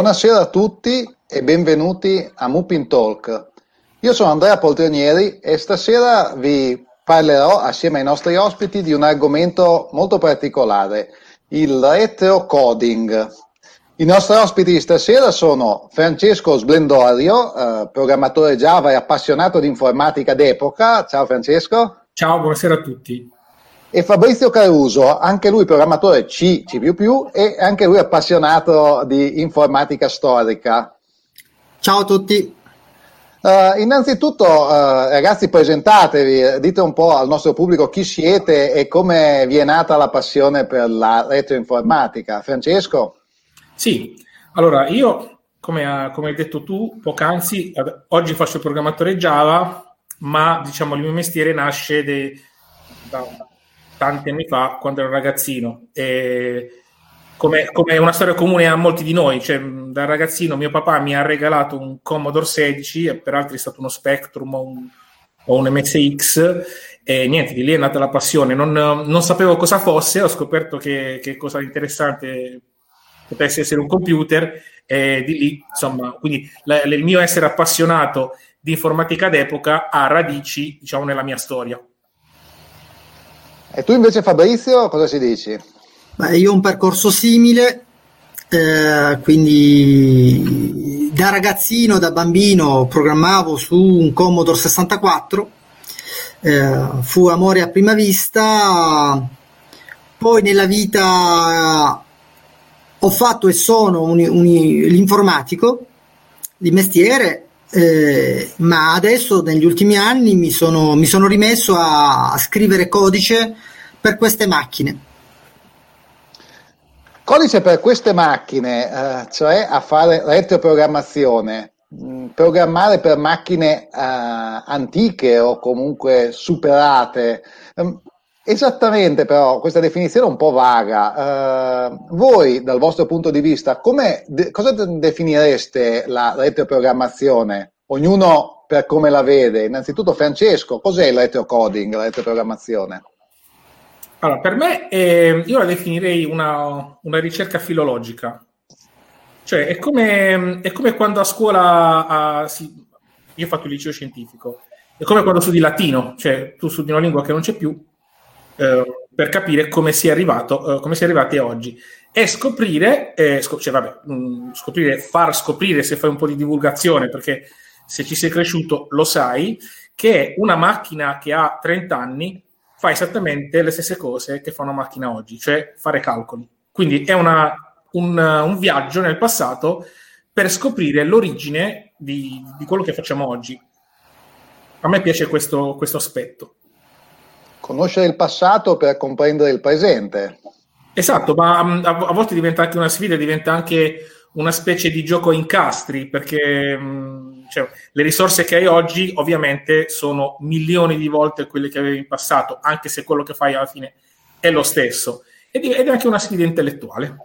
Buonasera a tutti e benvenuti a Mupin Talk. Io sono Andrea Poltronieri e stasera vi parlerò assieme ai nostri ospiti di un argomento molto particolare, il retro coding. I nostri ospiti di stasera sono Francesco Splendorio, eh, programmatore Java e appassionato di informatica d'epoca. Ciao Francesco. Ciao, buonasera a tutti e Fabrizio Caruso, anche lui programmatore C, C++ e anche lui appassionato di informatica storica. Ciao a tutti. Uh, innanzitutto, uh, ragazzi, presentatevi, dite un po' al nostro pubblico chi siete e come vi è nata la passione per la retroinformatica. Francesco? Sì, allora io, come, come hai detto tu poc'anzi, oggi faccio il programmatore Java, ma diciamo il mio mestiere nasce de, da, tanti anni fa, quando ero ragazzino. E come, come una storia comune a molti di noi, cioè, da ragazzino mio papà mi ha regalato un Commodore 16, e peraltro è stato uno Spectrum o un, o un MSX, e niente, di lì è nata la passione. Non, non sapevo cosa fosse, ho scoperto che, che cosa interessante potesse essere un computer, e di lì, insomma, quindi la, il mio essere appassionato di informatica d'epoca ha radici, diciamo, nella mia storia. E tu invece Fabrizio, cosa ci dici? Beh, io ho un percorso simile, eh, quindi da ragazzino, da bambino programmavo su un Commodore 64, eh, fu amore a prima vista, poi nella vita ho fatto e sono un, un, l'informatico di mestiere eh, ma adesso negli ultimi anni mi sono, mi sono rimesso a, a, scrivere codice per queste macchine. Codice per queste macchine, eh, cioè a fare retroprogrammazione, mm, programmare per macchine eh, antiche o comunque superate. Um, Esattamente, però questa definizione è un po' vaga. Uh, voi, dal vostro punto di vista, de, cosa definireste la retroprogrammazione? Ognuno per come la vede. Innanzitutto, Francesco, cos'è il retrocoding, la retroprogrammazione? Allora, per me eh, io la definirei una, una, ricerca filologica. Cioè, è come, è come quando a scuola, a, si, io ho fatto il liceo scientifico, è come quando studi latino, cioè tu studi una lingua che non c'è più, eh, per capire come si è arrivato, eh, come si è arrivati oggi e scoprire, eh, scop- cioè, vabbè, mh, mm, scoprire, far scoprire se fai un po' di divulgazione, perché se ci sei cresciuto lo sai, che una macchina che ha 30 anni fa esattamente le stesse cose che fa una macchina oggi, cioè fare calcoli. Quindi è una, un, un, viaggio nel passato per scoprire l'origine di, di, quello che facciamo oggi. A me piace questo, questo aspetto. Conoscere il passato per comprendere il presente. Esatto, ma mm, a, volte diventa anche una sfida, diventa anche una specie di gioco incastri, perché mm, cioè, le risorse che hai oggi ovviamente sono milioni di volte quelle che avevi in passato, anche se quello che fai alla fine è lo stesso. Ed è anche una sfida intellettuale.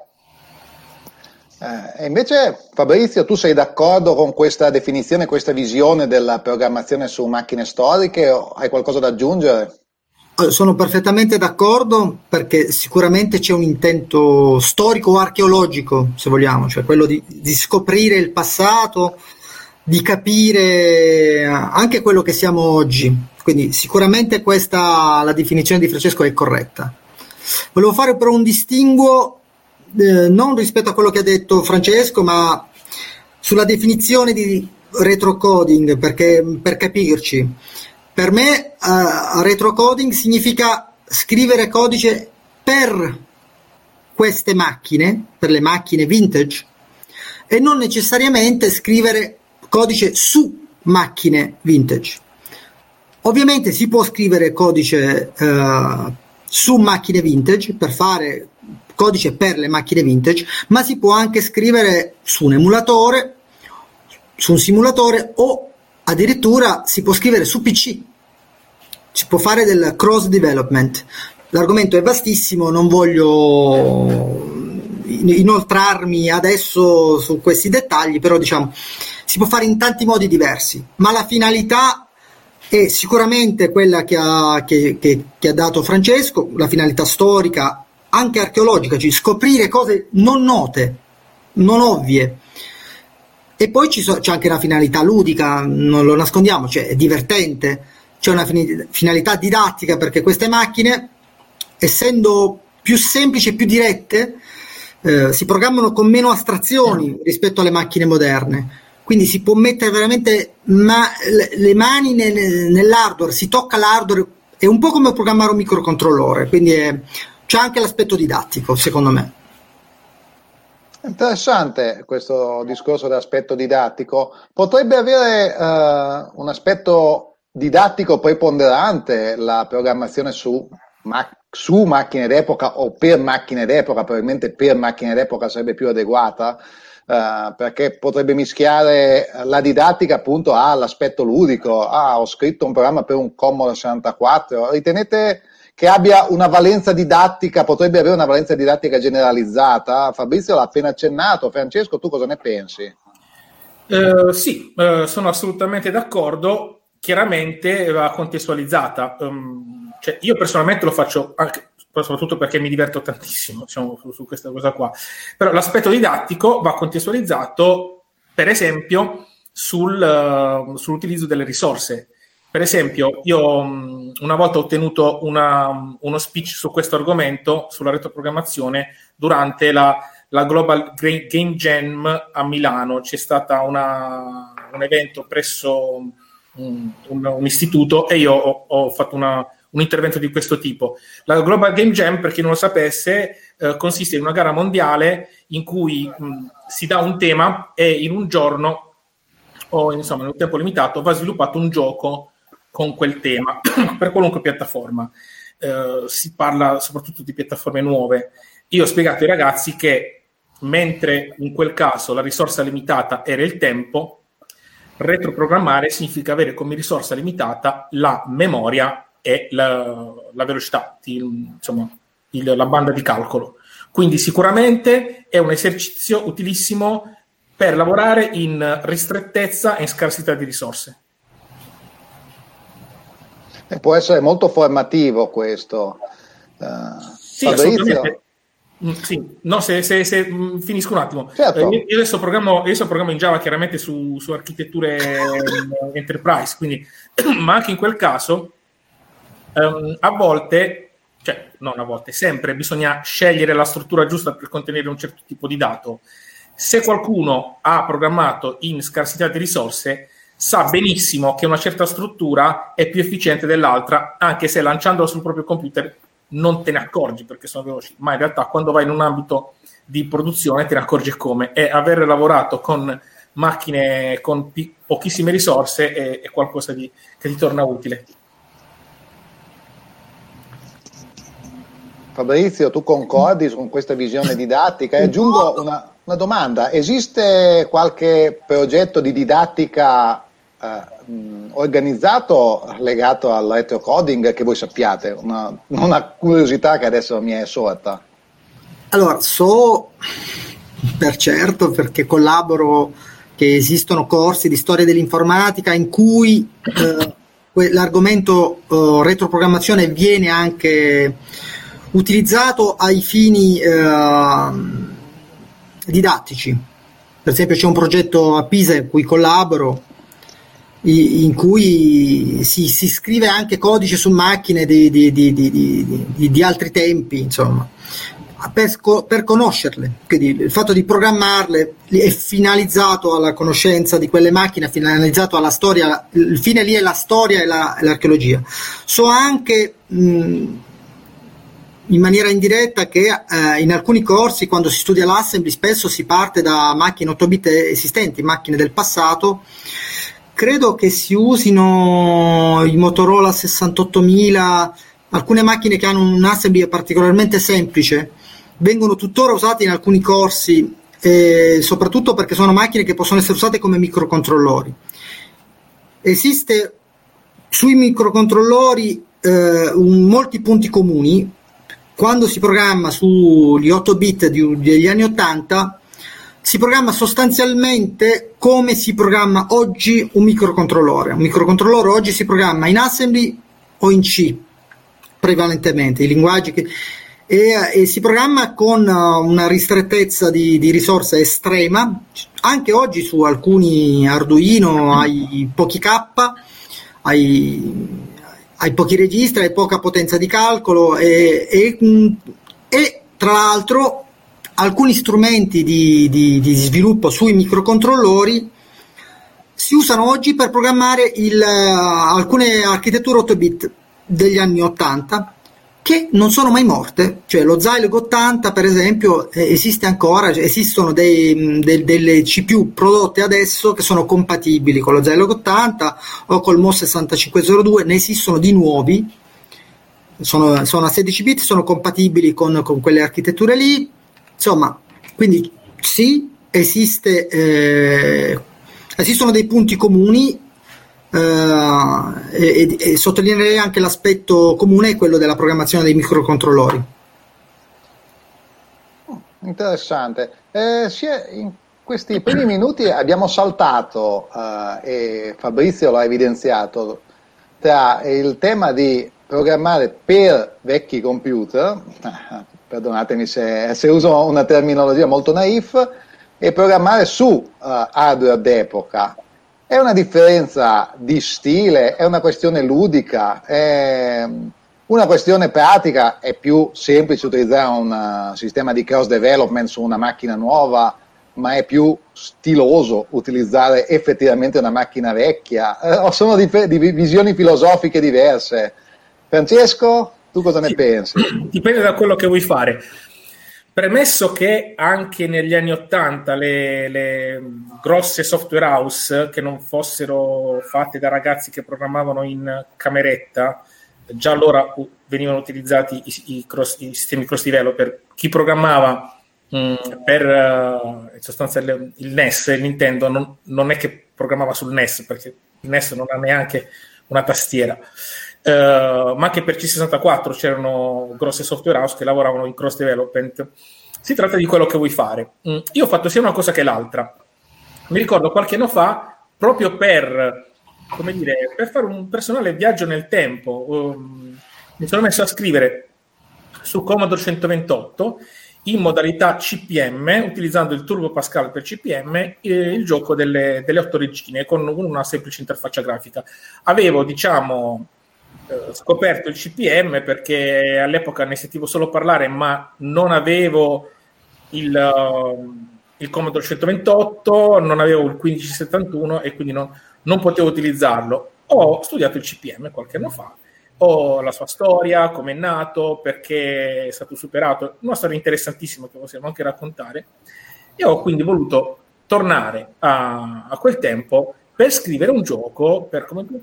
Eh, invece, Fabrizio, tu sei d'accordo con questa definizione, questa visione della programmazione su macchine storiche o hai qualcosa da aggiungere? Sono perfettamente d'accordo perché sicuramente c'è un intento storico o archeologico, se vogliamo, cioè quello di, di scoprire il passato, di capire anche quello che siamo oggi. Quindi sicuramente questa, la definizione di Francesco è corretta. Volevo fare però un distinguo eh, non rispetto a quello che ha detto Francesco, ma sulla definizione di retrocoding, perché per capirci, per me uh, retrocoding significa scrivere codice per queste macchine, per le macchine vintage, e non necessariamente scrivere codice su macchine vintage. Ovviamente si può scrivere codice uh, su macchine vintage per fare codice per le macchine vintage, ma si può anche scrivere su un emulatore, su un simulatore o addirittura si può scrivere su PC, si può fare del cross development. L'argomento è vastissimo, non voglio inoltrarmi adesso su questi dettagli, però diciamo si può fare in tanti modi diversi, ma la finalità è sicuramente quella che ha, che, che, che ha dato Francesco, la finalità storica, anche archeologica, cioè scoprire cose non note, non ovvie E poi so, c'è anche una finalità ludica, non lo nascondiamo, cioè è divertente, c'è una finalità didattica perché queste macchine, essendo più semplici e più dirette, eh, si programmano con meno astrazioni rispetto alle macchine moderne. Quindi si può mettere veramente ma- le mani nel, nell'hardware, si tocca l'hardware, è un po' come programmare un microcontrollore, quindi è, c'è anche l'aspetto didattico, secondo me. Interessante questo discorso dell'aspetto didattico. Potrebbe avere uh, un aspetto didattico preponderante la programmazione su, ma- su, macchine d'epoca o per macchine d'epoca, probabilmente per macchine d'epoca sarebbe più adeguata, uh, perché potrebbe mischiare la didattica appunto all'aspetto ludico. Ah, ho scritto un programma per un Commodore 64. Ritenete che abbia una valenza didattica, potrebbe avere una valenza didattica generalizzata. Fabrizio l'ha appena accennato. Francesco, tu cosa ne pensi? Uh, sì, uh, sono assolutamente d'accordo. Chiaramente va contestualizzata. Um, cioè io personalmente lo faccio anche, soprattutto perché mi diverto tantissimo diciamo, su, su, questa cosa qua. Però l'aspetto didattico va contestualizzato, per esempio, sul, uh, sull'utilizzo delle risorse. Per esempio, io mm, una volta ho ottenuto una, uno speech su questo argomento, sulla retroprogrammazione, durante la, la Global Game Jam a Milano. C'è stato un evento presso un, un, un, istituto e io ho, ho fatto una, un intervento di questo tipo. La Global Game Jam, per chi non lo sapesse, eh, consiste in una gara mondiale in cui mh, si dà un tema e in un giorno o insomma in un tempo limitato va sviluppato un gioco con quel tema per qualunque piattaforma. Eh, si parla soprattutto di piattaforme nuove. Io ho spiegato ai ragazzi che mentre in quel caso la risorsa limitata era il tempo, retroprogrammare significa avere come risorsa limitata la memoria e la, la velocità, di, insomma, il, la banda di calcolo. Quindi sicuramente è un esercizio utilissimo per lavorare in ristrettezza e in scarsità di risorse. E può essere molto formativo questo. Uh, sì, assolutamente. Mm, sì, no, se, se, se mm, finisco un attimo. Certo. Eh, io, adesso programmo, io adesso programmo in Java chiaramente su, su architetture enterprise, quindi, ma anche in quel caso um, a volte, cioè non a volte, sempre bisogna scegliere la struttura giusta per contenere un certo tipo di dato. Se qualcuno ha programmato in scarsità di risorse, sa benissimo che una certa struttura è più efficiente dell'altra, anche se lanciandola sul proprio computer non te ne accorgi perché sono veloci, ma in realtà quando vai in un ambito di produzione te ne accorgi come e aver lavorato con macchine con pi- pochissime risorse è, è qualcosa di, che ti torna utile. Fabrizio, tu concordi con questa visione didattica? E aggiungo una, una domanda, esiste qualche progetto di didattica eh, organizzato legato al retrocoding che voi sappiate, una, una curiosità che adesso mi è sorta. Allora, so per certo perché collaboro che esistono corsi di storia dell'informatica in cui eh, l'argomento eh, retroprogrammazione viene anche utilizzato ai fini eh, didattici. Per esempio c'è un progetto a Pisa in cui collaboro in cui si, si, scrive anche codice su macchine di, di, di, di altri tempi, insomma, per, per, conoscerle. Quindi il fatto di programmarle è finalizzato alla conoscenza di quelle macchine, è finalizzato alla storia, il fine lì è la storia e, la, l'archeologia. So anche mh, in maniera indiretta che eh, in alcuni corsi quando si studia l'assembly spesso si parte da macchine 8 bit esistenti, macchine del passato credo che si usino i Motorola 68000, alcune macchine che hanno un assembly particolarmente semplice, vengono tuttora usate in alcuni corsi, eh, soprattutto perché sono macchine che possono essere usate come microcontrollori. Esiste sui microcontrollori eh, un, molti punti comuni. Quando si programma sugli 8 bit di, degli anni 80 si programma sostanzialmente come si programma oggi un microcontrollore. Un microcontrollore oggi si programma in assembly o in C prevalentemente, i linguaggi che, e, e, si programma con uh, una ristrettezza di, di risorse estrema, anche oggi su alcuni Arduino hai pochi K, hai, hai pochi registri, hai poca potenza di calcolo e, e, e tra l'altro alcuni strumenti di, di, di, sviluppo sui microcontrollori si usano oggi per programmare il, alcune architetture 8 bit degli anni 80 che non sono mai morte, cioè lo Zilog 80 per esempio eh, esiste ancora, cioè esistono dei, del, delle CPU prodotte adesso che sono compatibili con lo Zilog 80 o col MOS 6502, ne esistono di nuovi, sono, sono a 16 bit, sono compatibili con, con, quelle architetture lì, insomma, quindi sì, esiste, eh, esistono dei punti comuni e, e, sottolineerei anche l'aspetto comune, quello della programmazione dei microcontrollori. Interessante. Eh, in questi primi minuti abbiamo saltato, uh, e Fabrizio l'ha evidenziato, tra il tema di programmare per vecchi computer, perdonatemi se, se uso una terminologia molto naif, e programmare su uh, hardware d'epoca è una differenza di stile, è una questione ludica, è una questione pratica, è più semplice utilizzare un uh, sistema di cross development su una macchina nuova, ma è più stiloso utilizzare effettivamente una macchina vecchia. Eh, sono di, di, visioni filosofiche diverse. Francesco, tu cosa ne pensi? Dipende da quello che vuoi fare. Premesso che anche negli anni Ottanta le, le, grosse software house che non fossero fatte da ragazzi che programmavano in cameretta, già allora venivano utilizzati i, i, cross, i sistemi cross developer. Chi programmava mh, mm, per uh, in sostanza il, il, NES, il Nintendo, non, non è che programmava sul NES, perché il NES non ha neanche una tastiera. Uh, ma anche per C64 c'erano grosse software house che lavoravano in cross development. Si tratta di quello che vuoi fare. Mm, io ho fatto sia una cosa che l'altra. Mi ricordo qualche anno fa, proprio per, dire, per fare un personale viaggio nel tempo, um, mi sono messo a scrivere su Commodore 128 in modalità CPM, utilizzando il Turbo Pascal per CPM, eh, il gioco delle, delle otto regine con una semplice interfaccia grafica. Avevo, diciamo, eh, scoperto il CPM perché all'epoca ne sentivo solo parlare, ma non avevo il, uh, il Commodore 128, non avevo il 1571 e quindi non, non potevo utilizzarlo. Ho studiato il CPM qualche anno fa, ho la sua storia, come è nato, perché è stato superato, una storia interessantissima che possiamo anche raccontare, e ho quindi voluto tornare a, a quel tempo per scrivere un gioco per Commodore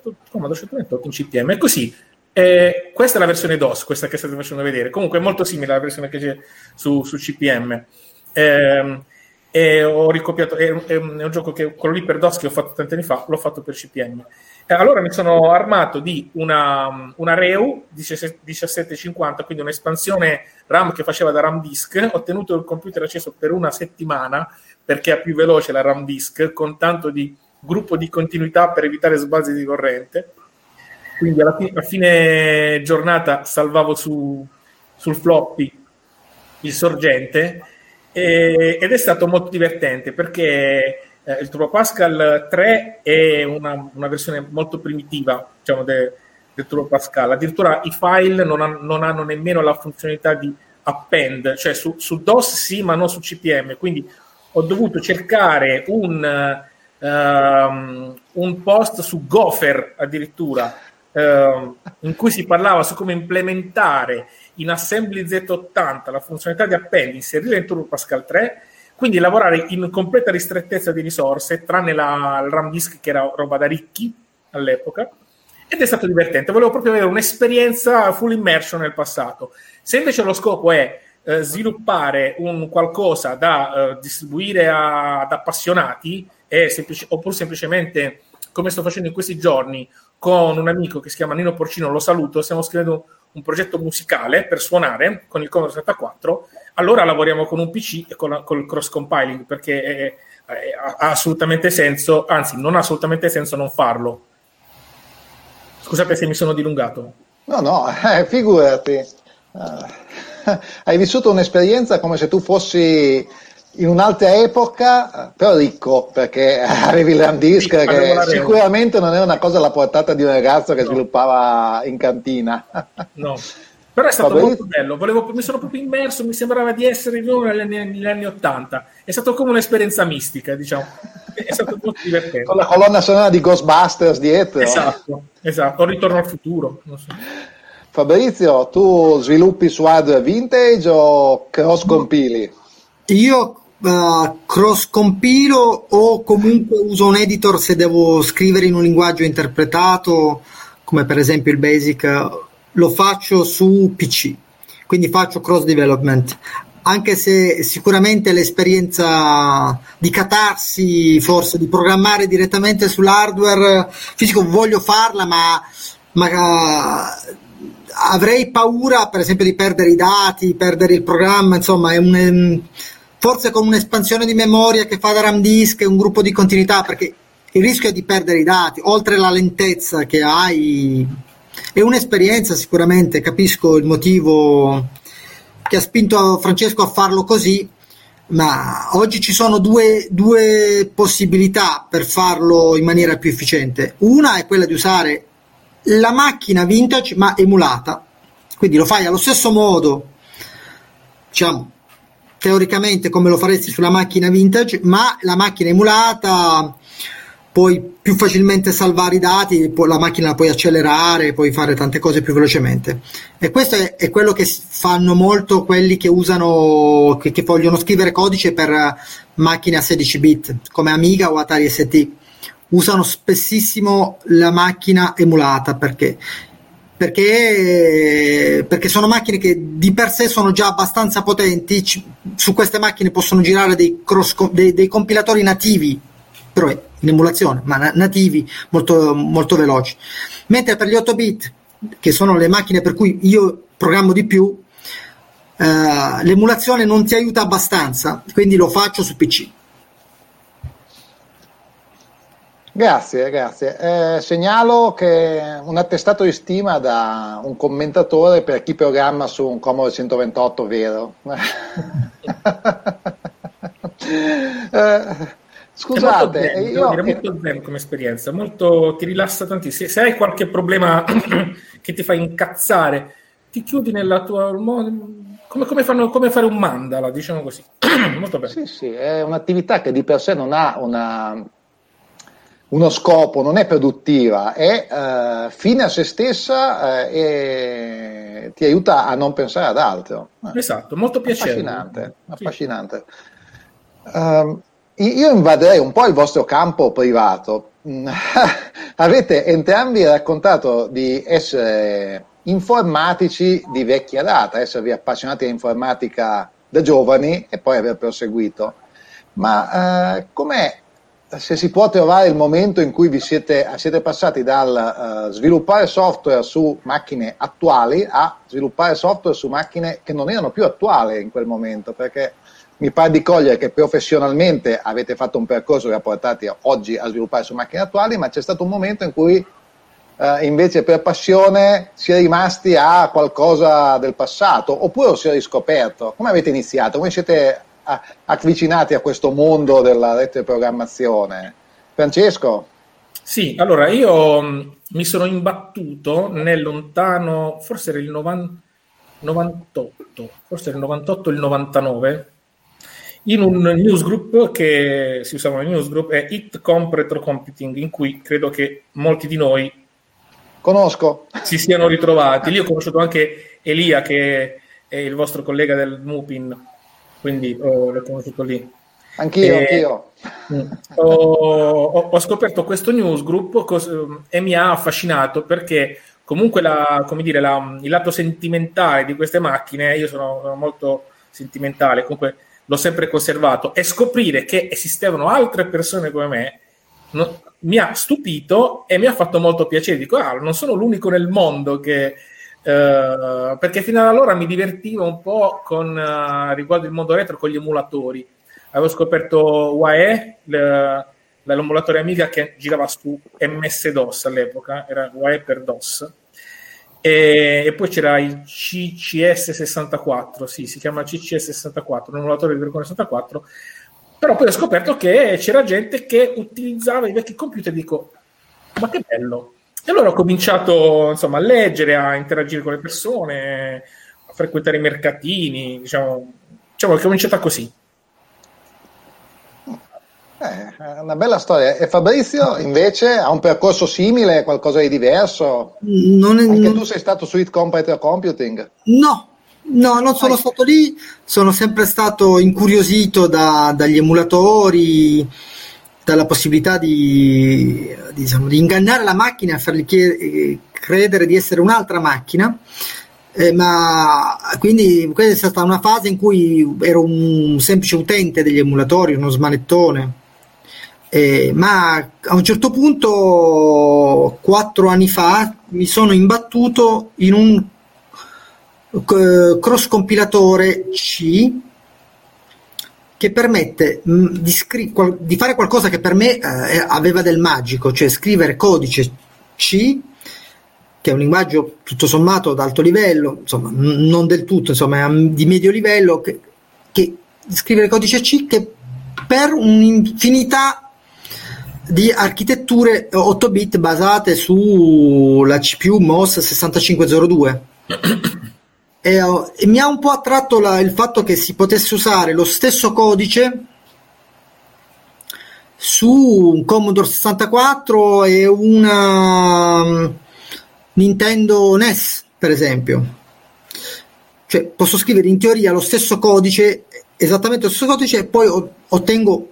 128 in CPM. E così, eh, questa è la versione DOS, questa che state facendo vedere. Comunque è molto simile alla versione che c'è su, su CPM. Eh, e ho ricopiato, è, è, un, è, gioco che quello lì per DOS che ho fatto tanti anni fa, l'ho fatto per CPM. E allora mi sono armato di una, una Reu 1750, quindi un'espansione RAM che faceva da RAM disk. Ho tenuto il computer acceso per una settimana perché è più veloce la RAM disk, con tanto di gruppo di continuità per evitare sbalzi di corrente. Quindi alla fine, a fine giornata salvavo su, sul floppy il sorgente e, ed è stato molto divertente perché eh, il Turbo Pascal 3 è una, una versione molto primitiva diciamo, de, del Turbo Pascal. Addirittura i file non, ha, non, hanno nemmeno la funzionalità di append, cioè su, su DOS sì, ma non su CPM. Quindi ho dovuto cercare un um, un post su Gopher addirittura um, in cui si parlava su come implementare in Assembly Z80 la funzionalità di append, inserire in Turbo Pascal 3 quindi lavorare in completa ristrettezza di risorse, tranne la, il RAM disk che era roba da ricchi all'epoca, ed è stato divertente. Volevo proprio avere un'esperienza full immersion nel passato. Se invece lo scopo è eh, sviluppare un qualcosa da eh, distribuire a, ad appassionati, semplice, oppure semplicemente come sto facendo in questi giorni con un amico che si chiama Nino Porcino, lo saluto, stiamo scrivendo un progetto musicale per suonare con il Commodore 64, allora lavoriamo con un PC e con il cross compiling perché è, è, ha assolutamente senso, anzi non ha assolutamente senso non farlo. Scusate se mi sono dilungato. No, no, eh, figurati. Uh, hai vissuto un'esperienza come se tu fossi in un'altra epoca, però ricco, perché avevi RAM disk sì, che sicuramente non era una cosa alla portata di un ragazzo che no. sviluppava in cantina. No. Però è stato molto bello, Volevo, mi sono proprio immerso, mi sembrava di essere in uno negli anni, negli anni 80. È stato come un'esperienza mistica, diciamo. È stato molto divertente. Con la colonna sonora di Ghostbusters dietro. Esatto, esatto. Ritorno al futuro. So. Fabrizio, tu sviluppi su hardware vintage o cross compili? Io cross compilo o comunque uso un editor se devo scrivere in un linguaggio interpretato, come per esempio il Basic lo faccio su PC, quindi faccio cross development. Anche se sicuramente l'esperienza di catarsi, forse di programmare direttamente sull'hardware fisico, voglio farla, ma, ma avrei paura, per esempio, di perdere i dati, perdere il programma, insomma, è un, forse con un'espansione di memoria che fa da RAM disk e un gruppo di continuità, perché il rischio è di perdere i dati, oltre alla lentezza che hai è un'esperienza sicuramente, capisco il motivo che ha spinto Francesco a farlo così, ma oggi ci sono due, due possibilità per farlo in maniera più efficiente. Una è quella di usare la macchina vintage ma emulata, quindi lo fai allo stesso modo, diciamo, teoricamente come lo faresti sulla macchina vintage, ma la macchina emulata puoi più facilmente salvare i dati, la macchina la puoi accelerare, puoi fare tante cose più velocemente. E questo è, è quello che fanno molto quelli che usano, che, che, vogliono scrivere codice per macchine a 16 bit, come Amiga o Atari ST. Usano spessissimo la macchina emulata perché perché, perché, sono macchine che di per sé sono già abbastanza potenti, su queste macchine possono girare dei, cross, dei, dei compilatori nativi, però in emulazione, ma nativi molto, molto veloci. Mentre per gli 8 bit, che sono le macchine per cui io programmo di più, eh, l'emulazione non ti aiuta abbastanza, quindi lo faccio su PC. Grazie, grazie. Eh, segnalo che un attestato di stima da un commentatore per chi programma su un Commodore 128 vero. eh, Scusate, è molto zen, io... molto zen come esperienza, molto, ti rilassa tantissimo. Se, se hai qualche problema che ti fa incazzare, ti chiudi nella tua... Come, come, fanno, come fare un mandala, diciamo così. molto bene. Sì, sì, è un'attività che di per sé non ha una, uno scopo, non è produttiva, è uh, fine a se stessa uh, e ti aiuta a non pensare ad altro. Esatto, molto piacevole. Affascinante, affascinante. Sì. Uh, io invaderei un po' il vostro campo privato. Avete entrambi raccontato di essere informatici di vecchia data, esservi appassionati all'informatica da giovani e poi aver proseguito. Ma eh, com'è se si può trovare il momento in cui vi siete, siete passati dal uh, sviluppare software su macchine attuali a sviluppare software su macchine che non erano più attuali in quel momento? Perché mi pare di cogliere che professionalmente avete fatto un percorso che ha portati oggi a sviluppare su macchine attuali, ma c'è stato un momento in cui eh, invece per passione si è rimasti a qualcosa del passato, oppure si è riscoperto. Come avete iniziato? Come siete avvicinati a questo mondo della rete programmazione? Francesco? Sì, allora io mm, mi sono imbattuto nel lontano, forse era il 90, 98, forse era il 98 o il 99, in un newsgroup che si usava nel newsgroup è HitComp Retro Computing in cui credo che molti di noi conosco si siano ritrovati lì ho conosciuto anche Elia che è il vostro collega del Mupin quindi oh, l'ho conosciuto lì anch'io, e, anch'io. Mm, ho, ho, ho, scoperto questo newsgroup cos- e mi ha affascinato perché comunque la, dire, la, il lato sentimentale di queste macchine io sono, sono molto sentimentale comunque l'ho sempre conservato e scoprire che esistevano altre persone come me no, mi ha stupito e mi ha fatto molto piacere. Dico, ah, non sono l'unico nel mondo che... Uh, perché fino ad allora mi divertivo un po' con uh, riguardo il mondo retro con gli emulatori. Avevo scoperto UAE, l'emulatore Amiga che girava su MS-DOS all'epoca, era UAE per DOS E, e poi c'era il CCS64, sì, si chiama CCS64, un emulatore di Dragone 64, però poi ho scoperto che c'era gente che utilizzava i vecchi computer e dico, ma che bello! E allora ho cominciato insomma, a leggere, a interagire con le persone, a frequentare i mercatini, diciamo, diciamo che è cominciata così. Eh, è una bella storia. E Fabrizio invece ha un percorso simile, qualcosa di diverso? Non è, Anche non... tu sei stato su It Comparative Computing? No, no, non sono Vai. stato lì, sono sempre stato incuriosito da, dagli emulatori, dalla possibilità di, diciamo, di ingannare la macchina e fargli chied- credere di essere un'altra macchina. Eh, ma quindi questa è stata una fase in cui ero un semplice utente degli emulatori, uno smanettone eh, ma a un certo punto, quattro anni fa, mi sono imbattuto in un uh, cross compilatore C che permette mh, mm, di, scri- qual- di, fare qualcosa che per me eh, aveva del magico, cioè scrivere codice C che è un linguaggio tutto sommato ad alto livello, insomma, n- non del tutto, insomma, di medio livello, che, che scrivere codice C che per un'infinità di architetture 8 bit basate sulla CPU MOS 6502 e, e, mi ha un po' attratto la, il fatto che si potesse usare lo stesso codice su un Commodore 64 e una um, Nintendo NES per esempio. Cioè posso scrivere in teoria lo stesso codice esattamente lo stesso codice e poi ottengo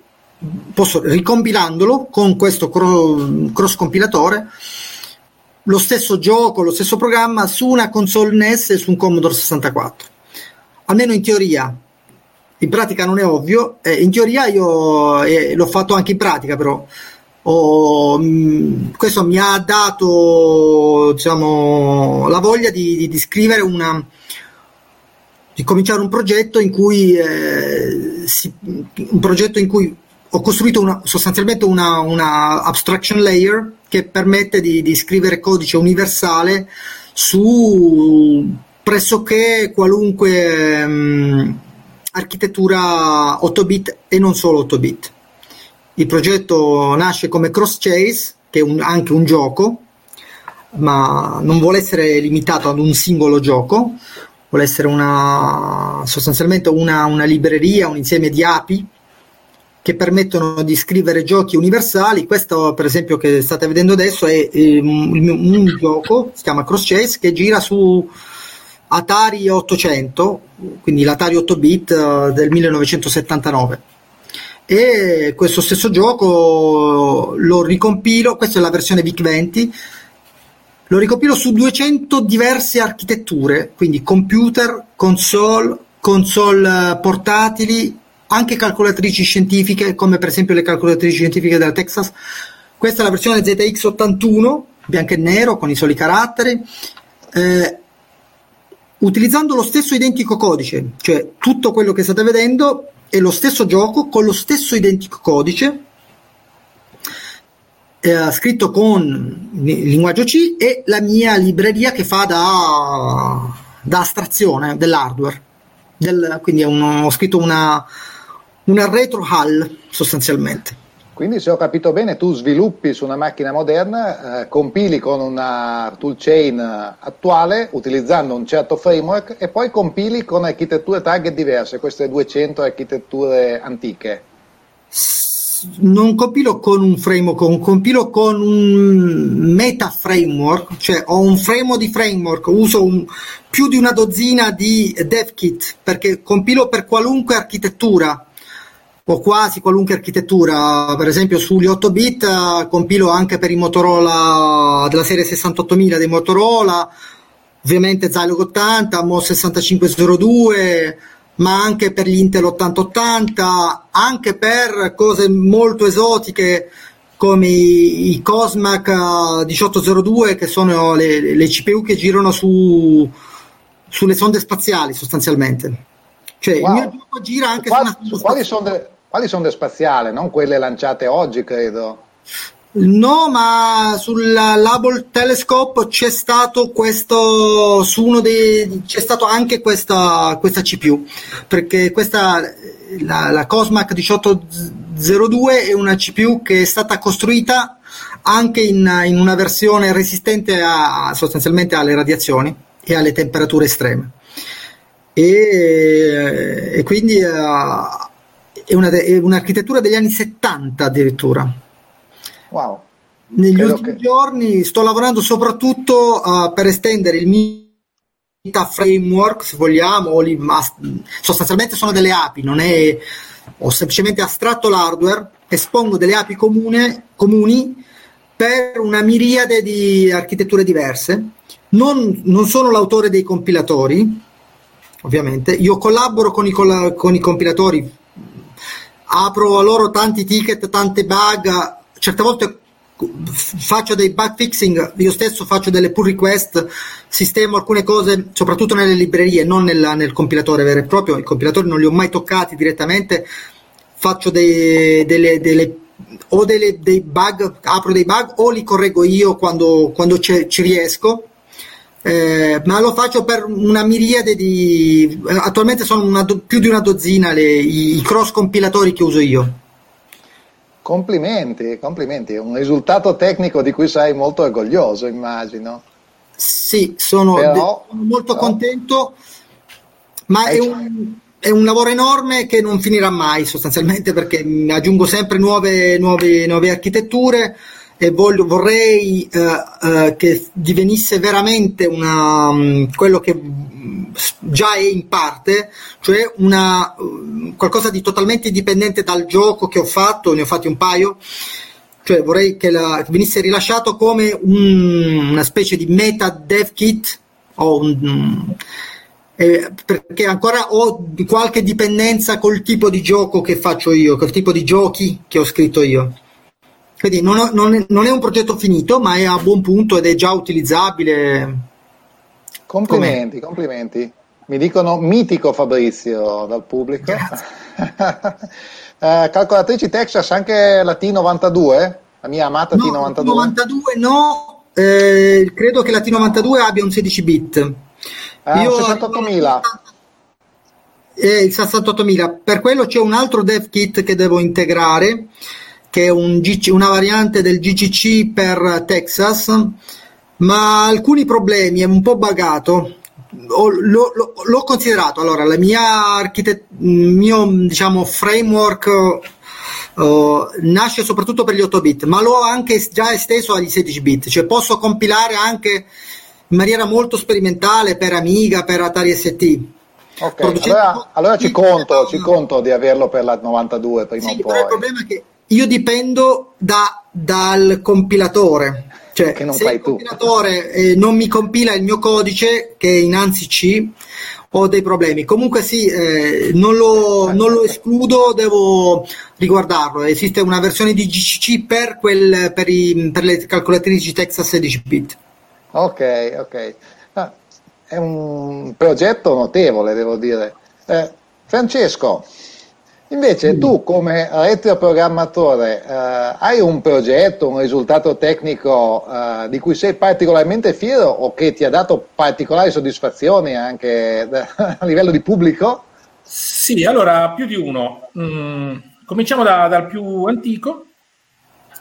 posso ricompilandolo con questo cross compilatore lo stesso gioco, lo stesso programma su una console NES e su un Commodore 64 almeno in teoria. In pratica non è ovvio eh, in teoria io eh, l'ho fatto anche in pratica però. Ho, mh, mm, questo mi ha dato diciamo, la voglia di, di, scrivere una di cominciare un progetto in cui eh, si, un progetto in cui ho costruito una, sostanzialmente una, una, abstraction layer che permette di, di scrivere codice universale su pressoché qualunque um, architettura 8 bit e non solo 8 bit. Il progetto nasce come Cross Chase, che è un, anche un gioco, ma non vuole essere limitato ad un singolo gioco, vuole essere una, sostanzialmente una, una libreria, un insieme di api che permettono di scrivere giochi universali. Questo, per esempio, che state vedendo adesso è, è un, un, gioco, si chiama Cross Chase, che gira su Atari 800, quindi l'Atari 8 bit uh, del 1979. E questo stesso gioco lo ricompilo, questa è la versione VIC-20, lo ricompilo su 200 diverse architetture, quindi computer, console, console portatili, anche calcolatrici scientifiche, come per esempio le calcolatrici scientifiche della Texas. Questa è la versione ZX81, bianco e nero, con i soli caratteri, eh, utilizzando lo stesso identico codice, cioè tutto quello che state vedendo è lo stesso gioco con lo stesso identico codice, eh, scritto con il linguaggio C e la mia libreria che fa da, da astrazione dell'hardware. Del, quindi ho scritto una, una retro HAL sostanzialmente. Quindi se ho capito bene, tu sviluppi su una macchina moderna, eh, compili con una toolchain attuale utilizzando un certo framework e poi compili con architetture target diverse, queste 200 architetture antiche. Non compilo con un framework, compilo con un meta framework, cioè ho un framework di framework, uso un, più di una dozzina di dev kit perché compilo per qualunque architettura o quasi qualunque architettura, per esempio sugli 8 bit uh, compilo anche per i Motorola della serie 68000 dei Motorola, ovviamente Zilog 80, MOS 6502, ma anche per gli Intel 8080, anche per cose molto esotiche come i, i Cosmac 1802 che sono le, le CPU che girano su, sulle sonde spaziali sostanzialmente. Cioè wow. il mio gioco gira anche su, quali, su, quali sonde, quali sonde spaziali, non quelle lanciate oggi, credo? No, ma sull'Hubble Telescope c'è stato questo, su uno dei, c'è stato anche questa, questa CPU, perché questa, la, la Cosmac 1802 è una CPU che è stata costruita anche in, in una versione resistente a, sostanzialmente alle radiazioni e alle temperature estreme. E, e quindi uh, è, una, è un'architettura degli anni 70 addirittura Wow. Negli Credo ultimi che... giorni sto lavorando soprattutto uh, per estendere il Mita framework, se vogliamo, li, ma, sostanzialmente sono delle API, non è, ho semplicemente astratto l'hardware, espongo delle API comune, comuni per una miriade di architetture diverse. Non, non sono l'autore dei compilatori, ovviamente, io collaboro con i, con i compilatori, apro a loro tanti ticket, tante bug, certe volte faccio dei bug fixing, io stesso faccio delle pull request, sistemo alcune cose, soprattutto nelle librerie, non nella, nel compilatore vero e proprio, i compilatori non li ho mai toccati direttamente, faccio dei, delle, delle, o delle, dei bug, apro dei bug o li correggo io quando, quando ci riesco, eh, ma lo faccio per una miriade di... attualmente sono una, più di una dozzina le, i, i cross compilatori che uso io. Complimenti, complimenti, un risultato tecnico di cui sei molto orgoglioso, immagino. Sì, sono però, de- molto però... contento, ma è un, è un, lavoro enorme che non finirà mai sostanzialmente perché aggiungo sempre nuove, nuove, nuove architetture e voglio, vorrei uh, uh, che divenisse veramente una, um, quello che già è in parte, cioè una, uh, qualcosa di totalmente indipendente dal gioco che ho fatto, ne ho fatti un paio, cioè vorrei che, la, venisse rilasciato come un, una specie di meta dev kit un, eh, perché ancora ho qualche dipendenza col tipo di gioco che faccio io, col tipo di giochi che ho scritto io. Quindi non, ho, non, è, non, è, un progetto finito, ma è a buon punto ed è già utilizzabile. Complimenti, Com'è? complimenti. Mi dicono mitico Fabrizio dal pubblico. eh, calcolatrici Texas anche la T92? La mia amata no, T92? T92 no, eh, credo che la T92 abbia un 16 bit. Ah, Io 68.000. Eh, il 68.000. Per quello c'è un altro dev kit che devo integrare che è un GC, una variante del GCC per Texas, ma ha alcuni problemi, è un po' buggato. Ho, lo, lo, l'ho considerato, allora, la mia architet- mio diciamo, framework uh, nasce soprattutto per gli 8 bit, ma l'ho anche già esteso agli 16 bit, cioè posso compilare anche in maniera molto sperimentale per Amiga, per Atari ST. Ok, allora, allora ci, conto, ci conto di averlo per la 92 prima sì, o poi. il problema è che io dipendo da, dal compilatore. Cioè, che non se il compilatore eh, non mi compila il mio codice, che è in ANSI C, ho dei problemi. Comunque sì, eh, non, lo, non, lo, escludo, devo riguardarlo. Esiste una versione di GCC per, quel, per, i, per le calcolatrici Texas 16 bit. Ok, ok. Ah, è un progetto notevole, devo dire. Eh, Francesco, Invece tu come retroprogrammatore eh, hai un progetto, un risultato tecnico eh, di cui sei particolarmente fiero o che ti ha dato particolari soddisfazioni anche a livello di pubblico? Sì, allora più di uno. Mm, cominciamo da, dal più antico,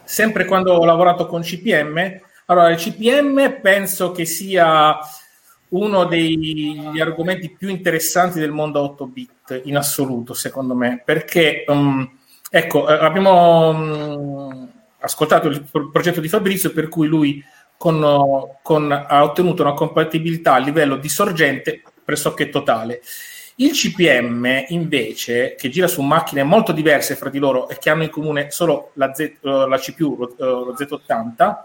sempre quando ho lavorato con CPM. Allora, il CPM penso che sia uno degli argomenti più interessanti del mondo 8 bit in assoluto, secondo me, perché um, ecco, eh, abbiamo um, ascoltato il progetto di Fabrizio per cui lui con, con, ha ottenuto una compatibilità a livello di sorgente pressoché totale. Il CPM invece, che gira su macchine molto diverse fra di loro e che hanno in comune solo la, Z, la CPU, lo, lo Z80,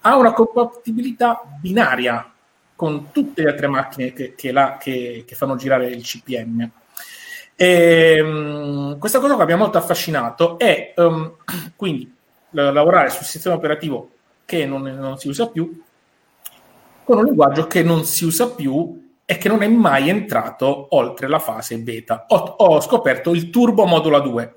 ha una compatibilità binaria con tutte le altre macchine che, che, la, che, che fanno girare il CPM. E, um, questa cosa che mi ha molto affascinato è um, quindi lavorare sul sistema operativo che non, non, si usa più con un linguaggio che non si usa più e che non è mai entrato oltre la fase beta. Ho, ho scoperto il Turbo Modula 2.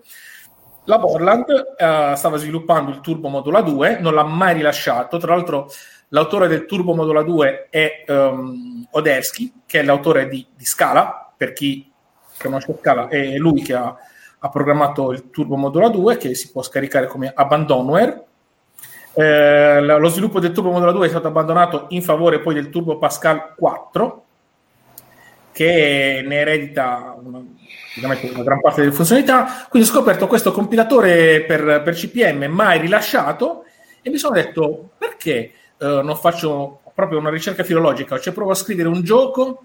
la Borland uh, stava sviluppando il Turbo Modula 2, non l'ha mai rilasciato. Tra l'altro, l'autore del Turbo Modula 2 è um, Odersky, che è l'autore di, di, Scala. Per chi conosce Scala, è lui che ha, ha, programmato il Turbo Modula 2, che si può scaricare come Abandonware. Eh, lo sviluppo del Turbo Modula 2 è stato abbandonato in favore poi del Turbo Pascal 4, che ne eredita una, una gran parte delle funzionalità. Quindi ho scoperto questo compilatore per, per CPM mai rilasciato e mi sono detto perché uh, non faccio proprio una ricerca filologica, cioè provo a scrivere un gioco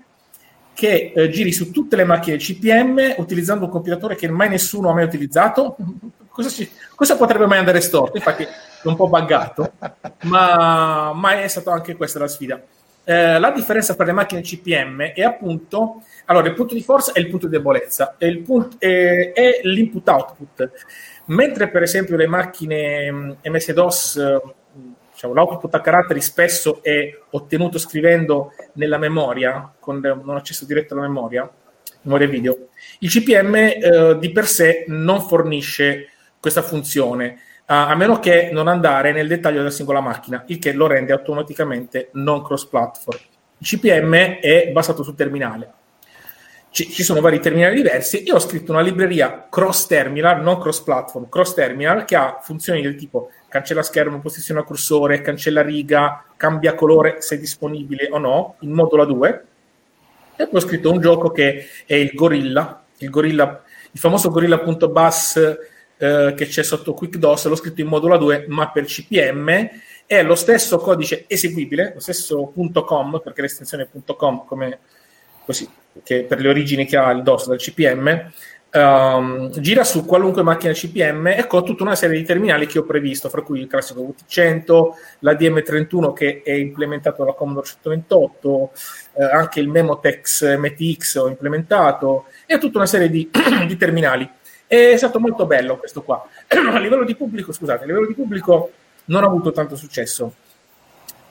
che uh, giri su tutte le macchine CPM utilizzando un compilatore che mai nessuno ha mai utilizzato. Cosa, ci, cosa potrebbe mai andare storto? Infatti è un po' buggato, ma, ma è stata anche questa la sfida. Eh, la differenza tra le macchine CPM è appunto allora il punto di forza è il punto di debolezza è, punto, è, è l'input output mentre per esempio le macchine MS-DOS mm, diciamo, l'output a caratteri spesso è ottenuto scrivendo nella memoria con un accesso diretto alla memoria memoria video il CPM eh, di per sé non fornisce questa funzione a meno che non andare nel dettaglio della singola macchina, il che lo rende automaticamente non cross-platform. Il CPM è basato sul terminale. Ci, ci sono vari terminali diversi. Io ho scritto una libreria cross-terminal, non cross-platform, cross-terminal, che ha funzioni del tipo cancella schermo, posiziona cursore, cancella riga, cambia colore se è disponibile o no, in modulo 2. E poi ho scritto un gioco che è il Gorilla, il, Gorilla, il famoso Gorilla.bus eh, che c'è sotto QuickDOS, l'ho scritto in modulo 2, ma per CPM è lo stesso codice eseguibile, lo stesso .com, perché l'estensione è .com, come così, che per le origini che ha il DOS dal CPM, um, ehm, gira su qualunque macchina CPM e con tutta una serie di terminali che ho previsto, fra cui il classico VT100, la DM31 che è implementato dalla Commodore 128, eh, anche il Memotex MTX ho implementato e tutta una serie di, di terminali. È stato molto bello questo qua. a livello di pubblico, scusate, a livello di pubblico non ha avuto tanto successo.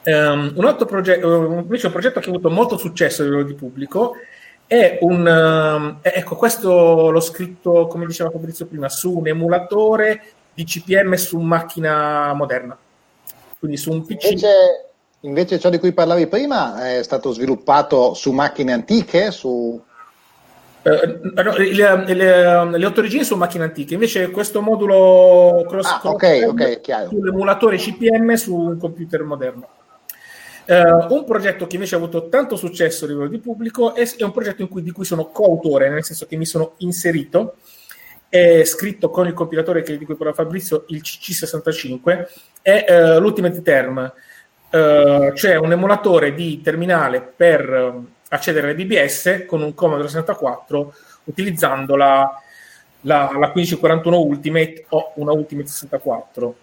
Um, un altro progetto, invece un progetto che ha avuto molto successo a livello di pubblico è un, um, ecco, questo l'ho scritto, come diceva Fabrizio prima, su un emulatore di CPM su macchina moderna. Quindi su un PC. Invece, invece ciò di cui parlavi prima è stato sviluppato su macchine antiche, su eh, le, le, le, otto regine sono macchine antiche, invece questo modulo cross ah, okay, okay, sull'emulatore CPM su un computer moderno. Uh, un progetto che invece ha avuto tanto successo a livello di pubblico è, è un progetto cui, di cui sono coautore, nel senso che mi sono inserito, è scritto con il compilatore che, di cui parla Fabrizio, il CC65, è uh, l'Ultimate Term, uh, cioè un emulatore di terminale per accedere alle BBS con un Commodore 64 utilizzando la, la, la 1541 Ultimate o una Ultimate 64.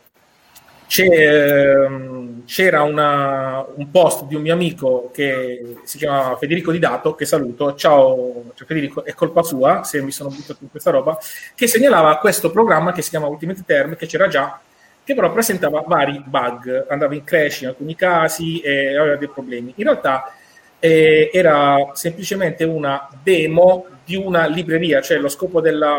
Ehm, c'era una, un post di un mio amico che si chiama Federico Di Dato, che saluto, ciao cioè Federico, è colpa sua se mi sono buttato in questa roba, che segnalava questo programma che si chiama Ultimate Term, che c'era già, che però presentava vari bug, andava in crash in alcuni casi e aveva dei problemi. In realtà eh, era semplicemente una demo di una libreria, cioè lo scopo della,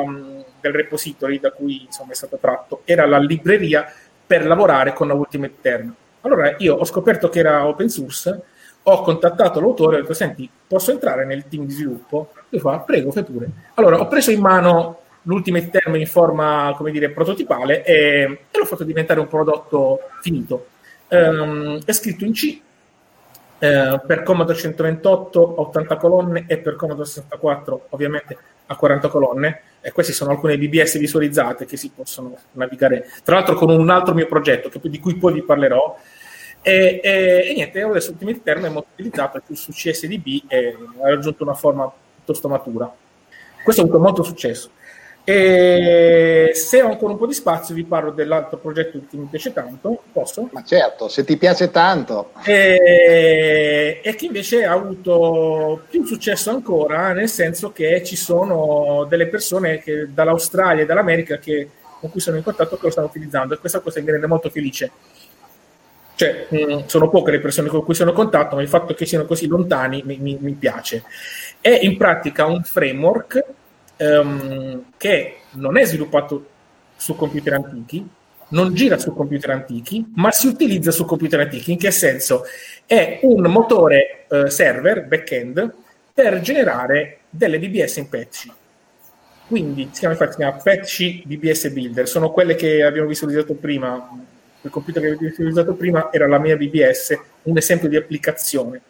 del repository da cui insomma, è stato tratto. Era la libreria per lavorare con la Ultimate Term. Allora io ho scoperto che era open source, ho contattato l'autore e ho detto senti, posso entrare nel team di sviluppo? Lui fa, prego, fai pure. Allora ho preso in mano l'Ultimate Term in forma, come dire, prototipale e, e l'ho fatto diventare un prodotto finito. Um, è scritto in C, eh, per Commodore 128 80 colonne e per Commodore 64 ovviamente a 40 colonne e queste sono alcune BBS visualizzate che si possono navigare tra l'altro con un altro mio progetto che, di cui poi vi parlerò. E, e, e niente, adesso Ultimate Term è molto utilizzato più su CSDB e ha raggiunto una forma piuttosto matura. Questo ha avuto molto successo e se ho ancora un po' di spazio, vi parlo dell'altro progetto che mi piace tanto. Posso? Ma certo, se ti piace tanto. E, e che invece ha avuto più successo ancora, nel senso che ci sono delle persone che, dall'Australia e dall'America che, con cui sono in contatto che lo stanno utilizzando, e questa cosa mi rende molto felice. Cioè, mh, mm, sono poche le persone con cui sono in contatto, ma il fatto che siano così lontani mi, mi, mi piace. È in pratica un framework um, che non è sviluppato su computer antichi, non gira su computer antichi, ma si utilizza su computer antichi. In che senso? È un motore eh, server, back-end, per generare delle BBS in patch. Quindi si chiama, infatti, si chiama patch BBS Builder, sono quelle che abbiamo visualizzato prima. Il computer che abbiamo visualizzato prima era la mia BBS, un esempio di applicazione.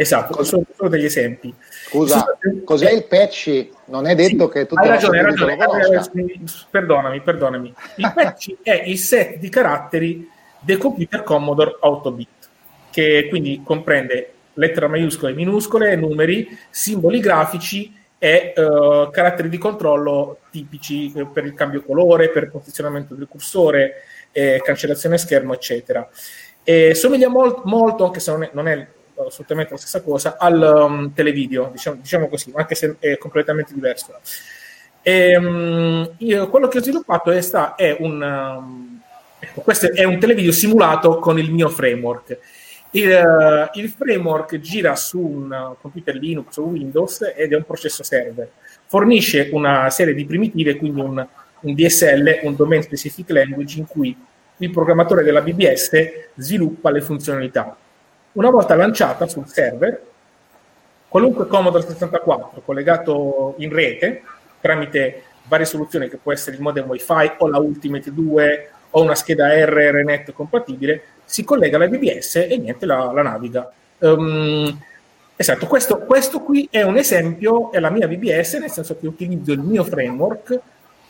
Esatto, sono solo degli esempi. Scusa, cos'è il patch? Non è detto sì, che tu hai ragione, hai ragione. Perdonami, perdonami. Il patch è il set di caratteri del computer Commodore 8 bit, che quindi comprende lettere maiuscole e minuscole, numeri, simboli grafici e uh, caratteri di controllo tipici per il cambio colore, per il posizionamento del cursore, eh, cancellazione schermo, eccetera. E somiglia molt, molto, anche se non è, non è, assolutamente la stessa cosa, al um, televideo, diciamo, diciamo, così, anche se è completamente diverso. E, um, io, quello che ho sviluppato è, sta, è un... Um, questo è un televideo simulato con il mio framework il, uh, il, framework gira su un computer Linux o Windows ed è un processo server. Fornisce una serie di primitive, quindi un, un DSL, un Domain Specific Language, in cui il programmatore della BBS sviluppa le funzionalità. Una volta lanciata sul server, qualunque Commodore 64 collegato in rete tramite varie soluzioni che può essere il modem WiFi o la Ultimate 2 o una scheda RRNet compatibile, si collega alla BBS e niente, la, la naviga. Um, esatto, questo, questo, qui è un esempio, è la mia BBS, nel senso che utilizzo il mio framework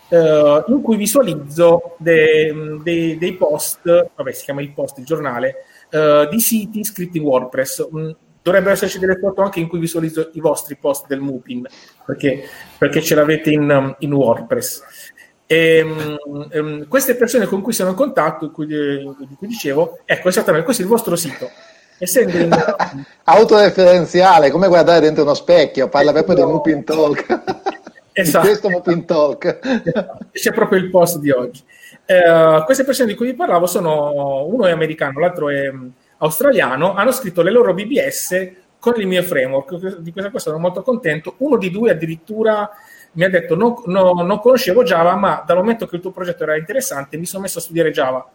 uh, in cui visualizzo de, de, dei post, vabbè si chiama il post, il giornale, uh, di siti scritti in WordPress. Um, dovrebbero esserci delle foto anche in cui visualizzo i vostri post del Mupin, perché, perché ce l'avete in, in WordPress. E, um, queste persone con cui sono in contatto, di cui, di cui dicevo, ecco esattamente, questo è il vostro sito. Essendo in... Autoreferenziale, come guardare dentro uno specchio, parla proprio no. di Mupin Talk. Esatto. Di questo Mupin Talk. C'è proprio il post di oggi. Uh, queste persone di cui vi parlavo sono, uno è americano, l'altro è um, australiano, hanno scritto le loro BBS con il mio framework, di questa cosa sono molto contento. Uno di due addirittura mi ha detto no, no, non conoscevo Java, ma dal momento che il tuo progetto era interessante mi sono messo a studiare Java.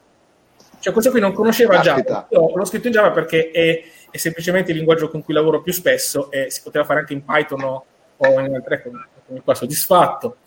Cioè questo qui non conosceva Caspita. Java, Io l'ho scritto in Java perché è, è, semplicemente il linguaggio con cui lavoro più spesso e si poteva fare anche in Python o, o in altre mi qua soddisfatto.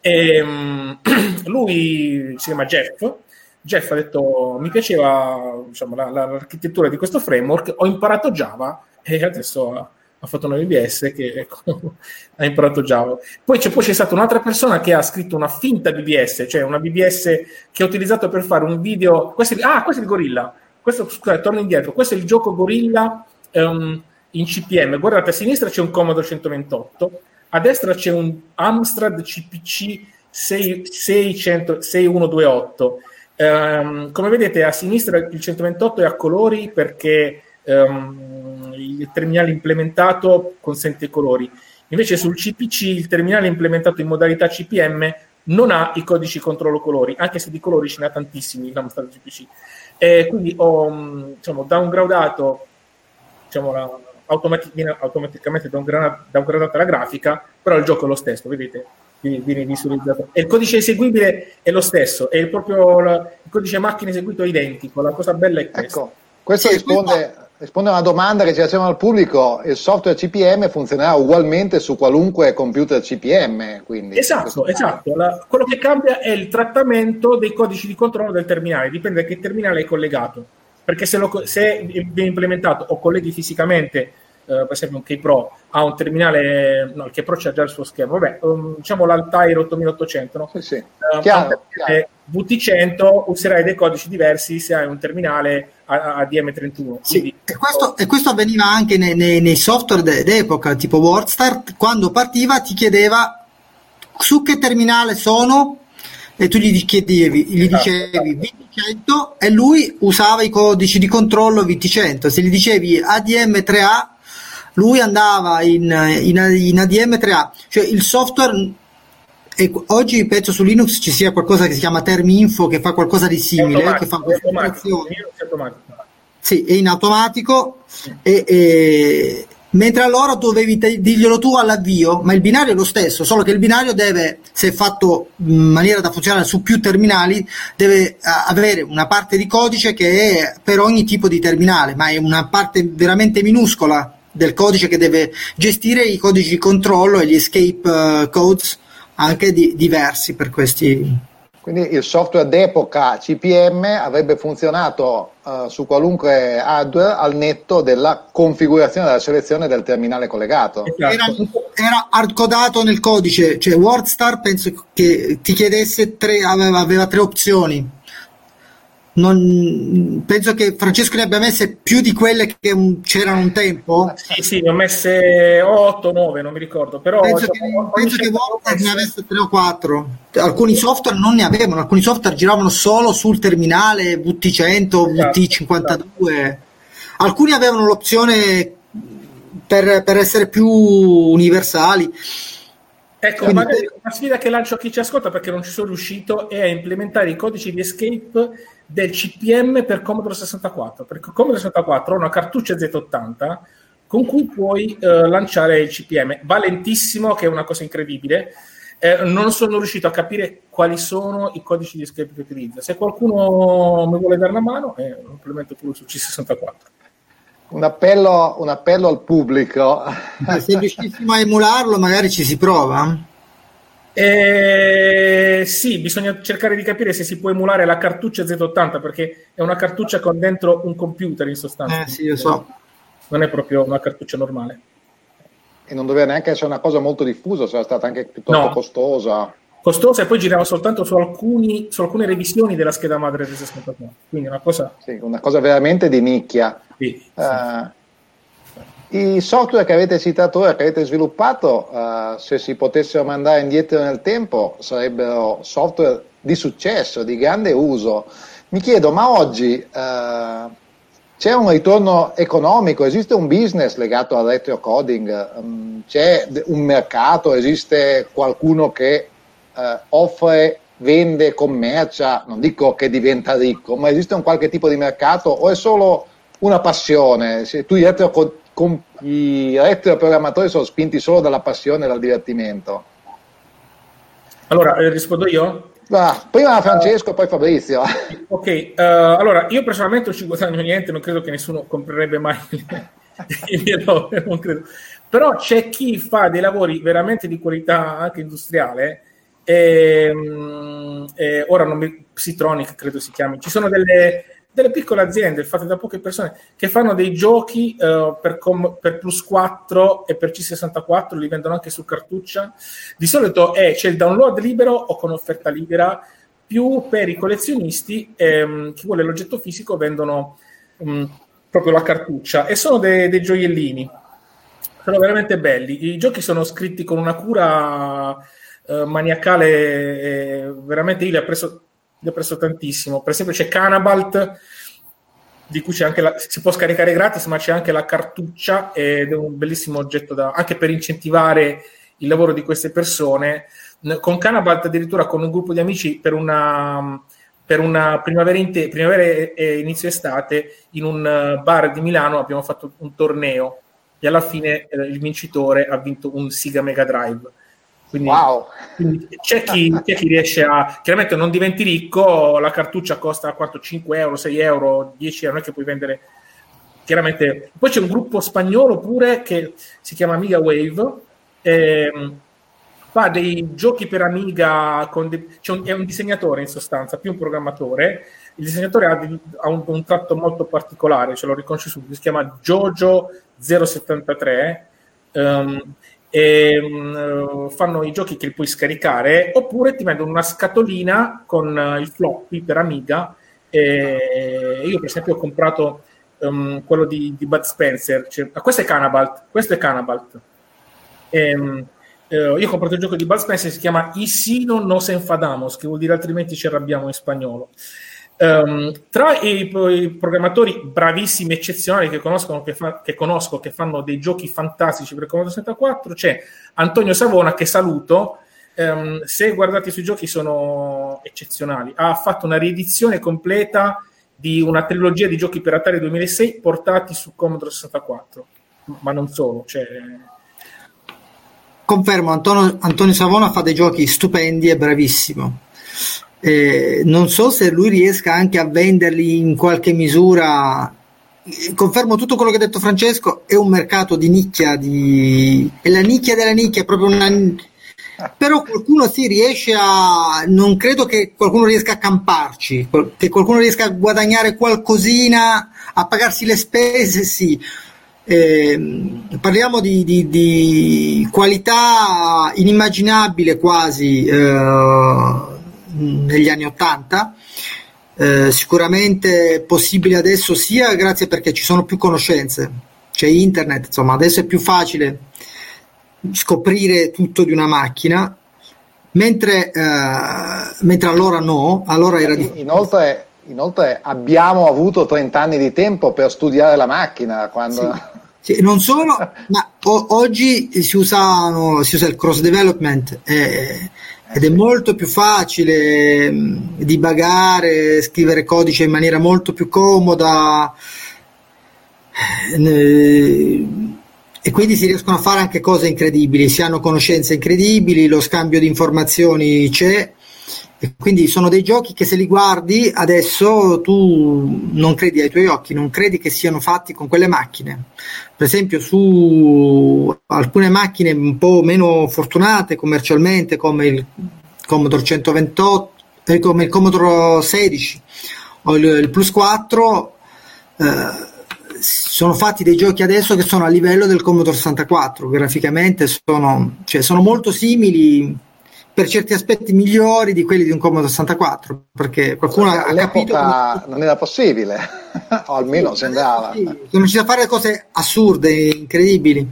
E, um, lui si chiama Jeff. Jeff ha detto mi piaceva diciamo, la, la, l'architettura di questo framework, ho imparato Java e adesso ha fatto una BBS che ecco, ha imparato Java. Poi c'è, poi c'è, stata un'altra persona che ha scritto una finta BBS, cioè una BBS che ha utilizzato per fare un video. Questo è, ah, questo è il Gorilla. Questo, scusate, torno indietro. Questo è il gioco Gorilla um, in CPM. Guardate, a sinistra c'è un Commodore 128, a destra c'è un Amstrad CPC 6, 600, 6128. Um, come vedete, a sinistra il 128 è a colori perché um, il terminale implementato consente i colori. Invece sul CPC il terminale implementato in modalità CPM non ha i codici controllo colori, anche se di colori ce ne ha tantissimi in Amstrad CPC. E quindi ho mm, diciamo, downgradato diciamo, la, automati- viene automaticamente downgradata la grafica, però il gioco è lo stesso, vedete? Viene visualizzato. E il codice eseguibile è lo stesso, è proprio la, il codice macchina eseguito è identico. La cosa bella è questa. Ecco, questo sì, risponde risponde a una domanda che ci facevano al pubblico, il software CPM funzionerà ugualmente su qualunque computer CPM. Quindi esatto, esatto. La, quello che cambia è il trattamento dei codici di controllo del terminale, dipende da che terminale è collegato. Perché se, lo, se viene implementato o colleghi fisicamente Uh, per esempio un K-Pro ha un terminale, no, il K-Pro c'ha già il suo schermo, vabbè, um, diciamo l'Altair 8800, no? Sì, sì. Uh, chiaro, chiaro. VT100 userai dei codici diversi se hai un terminale ADM31. Sì, e, questo, e, questo, avveniva anche nei, nei, nei software d'epoca, tipo WordStart, quando partiva ti chiedeva su che terminale sono e tu gli chiedevi, gli esatto, dicevi VT100 e lui usava i codici di controllo VT100. Se gli dicevi ADM3A, lui andava in, in, in ADM3A, cioè il software e oggi penso su Linux ci sia qualcosa che si chiama Terminfo che fa qualcosa di simile, che fa questa Sì, è in automatico e, e, mentre allora dovevi te- dirglielo tu all'avvio, ma il binario è lo stesso, solo che il binario deve, se fatto in maniera da funzionare su più terminali, deve uh, avere una parte di codice che è per ogni tipo di terminale, ma è una parte veramente minuscola del codice che deve gestire i codici di controllo e gli escape uh, codes anche di, diversi per questi quindi il software d'epoca CPM avrebbe funzionato uh, su qualunque hardware al netto della configurazione della selezione del terminale collegato. Esatto. Era, era hardcodato nel codice, cioè WordStar penso che ti chiedesse tre, aveva, aveva tre opzioni non, penso che Francesco ne abbia messe più di quelle che un, c'erano un tempo. Sì, sì, ne ho messe 8, 9, non mi ricordo. Però penso che, penso che Vortex ne avesse 3 o 4. Alcuni software non ne avevano, alcuni software giravano solo sul terminale VT100, esatto, VT52. Esatto. Alcuni avevano l'opzione per, per essere più universali. Ecco, Quindi, magari una sfida che lancio a chi ci ascolta perché non ci sono riuscito è a implementare i codici di escape del CPM per Commodore 64, perché Commodore 64 ha una cartuccia Z80 con cui puoi eh, lanciare il CPM. Va lentissimo, che è una cosa incredibile. Eh, non sono riuscito a capire quali sono i codici di escape che utilizza. Se qualcuno mi vuole dare una mano, eh, lo implemento pure su C64. Un appello, un appello al pubblico. Se riuscissimo a emularlo, magari ci si prova. Eh, sì, bisogna cercare di capire se si può emulare la cartuccia Z80 perché è una cartuccia con dentro un computer in sostanza. Eh sì, io so. Non è proprio una cartuccia normale. E non doveva neanche essere una cosa molto diffusa, sarà stata anche piuttosto no. costosa. Costosa e poi girava soltanto su, alcuni, su alcune revisioni della scheda madre del 64. Quindi una cosa... Sì, una cosa veramente di nicchia. Sì, uh, sì. I software che avete citato ora, che avete sviluppato, uh, se si potessero mandare indietro nel tempo, sarebbero software di successo, di grande uso. Mi chiedo, ma oggi uh, c'è un ritorno economico? Esiste un business legato al retro coding? Um, c'è un mercato? Esiste qualcuno che uh, offre, vende, commercia? Non dico che diventa ricco, ma esiste un qualche tipo di mercato o è solo una passione? Se tu retro com- i retro-programmatori sono spinti solo dalla passione e dal divertimento. Allora, eh, rispondo io? Ah, prima Francesco, uh, poi Fabrizio. Ok, uh, allora io personalmente non ci guadagno niente, non credo che nessuno comprerebbe mai i miei lavori, non credo. Però c'è chi fa dei lavori veramente di qualità anche industriale. E, ehm, e ora non mi, Psitronic credo si chiami. Ci sono delle, delle piccole aziende fatte da poche persone che fanno dei giochi uh, per, com- per, plus 4 e per C64, li vendono anche su cartuccia. Di solito è, c'è il download libero o con offerta libera, più per i collezionisti, ehm, chi vuole l'oggetto fisico vendono um, proprio la cartuccia e sono dei, gioiellini. Sono veramente belli. I giochi sono scritti con una cura uh, maniacale, eh, veramente io li ho preso ne ho preso tantissimo. Per esempio c'è Canabalt, di cui c'è anche la, si può scaricare gratis, ma c'è anche la cartuccia ed è un bellissimo oggetto da, anche per incentivare il lavoro di queste persone. Con Canabalt addirittura con un gruppo di amici per una, per una primavera, inte, primavera e inizio estate in un bar di Milano abbiamo fatto un torneo e alla fine eh, il vincitore ha vinto un Siga Mega Drive quindi, wow. quindi c'è, chi, c'è, chi, riesce a... Chiaramente non diventi ricco, la cartuccia costa quanto, 5 euro, 6 euro, 10 euro, non è che puoi vendere... Chiaramente... Poi c'è un gruppo spagnolo pure che si chiama Amiga Wave, ehm, fa dei giochi per Amiga, de... un, è un disegnatore in sostanza, più un programmatore. Il disegnatore ha, ha un, un, tratto molto particolare, ce lo riconosci subito, si chiama Jojo 073. Um, e um, fanno i giochi che puoi scaricare oppure ti vendono una scatolina con uh, il floppy per Amiga. E io per esempio ho comprato um, quello di, di, Bud Spencer. Cioè, questo è Canabalt questo è Canabalt. E, um, uh, io ho comprato il gioco di Bud Spencer si chiama Isino nos enfadamos che vuol dire altrimenti ci arrabbiamo in spagnolo Um, tra i, i, programmatori bravissimi, eccezionali che, che, fa, che, conosco, che fanno dei giochi fantastici per Commodore 64, c'è Antonio Savona, che saluto. Um, se guardate i suoi giochi, sono eccezionali. Ha fatto una riedizione completa di una trilogia di giochi per Atari 2006 portati su Commodore 64. ma non solo. Cioè... Confermo, Antonio, Antonio Savona fa dei giochi stupendi e bravissimo. Eh, non so se lui riesca anche a venderli in qualche misura. Confermo tutto quello che ha detto Francesco, è un mercato di nicchia, di... è la nicchia della nicchia, proprio una però qualcuno si riesce a non credo che qualcuno riesca a camparci che qualcuno riesca a guadagnare qualcosina a pagarsi le spese sì eh, parliamo di, di, di, qualità inimmaginabile quasi eh, negli anni 80 eh, sicuramente possibile adesso sia grazie perché ci sono più conoscenze c'è internet insomma adesso è più facile scoprire tutto di una macchina, mentre, eh, mentre allora no, allora era difficile. Inoltre, inoltre abbiamo avuto 30 anni di tempo per studiare la macchina quando... Sì. Sì, non solo, ma o- oggi si, usano, si usa il cross development eh, ed è molto più facile mh, dibagare, scrivere codice in maniera molto più comoda. Eh, e quindi si riescono a fare anche cose incredibili, si hanno conoscenze incredibili, lo scambio di informazioni c'è e quindi sono dei giochi che se li guardi adesso tu non credi ai tuoi occhi, non credi che siano fatti con quelle macchine. Per esempio su alcune macchine un po' meno fortunate commercialmente come il Commodore 128, eh, come il Commodore 16 o il, il Plus 4 eh, sono fatti dei giochi adesso che sono a livello del Commodore 64, graficamente sono, cioè, sono molto simili, per certi aspetti migliori di quelli di un Commodore 64, perché qualcuno ha capito come... non era possibile, o almeno sì, sembrava. Sì, sono riusciti a fare cose assurde, incredibili.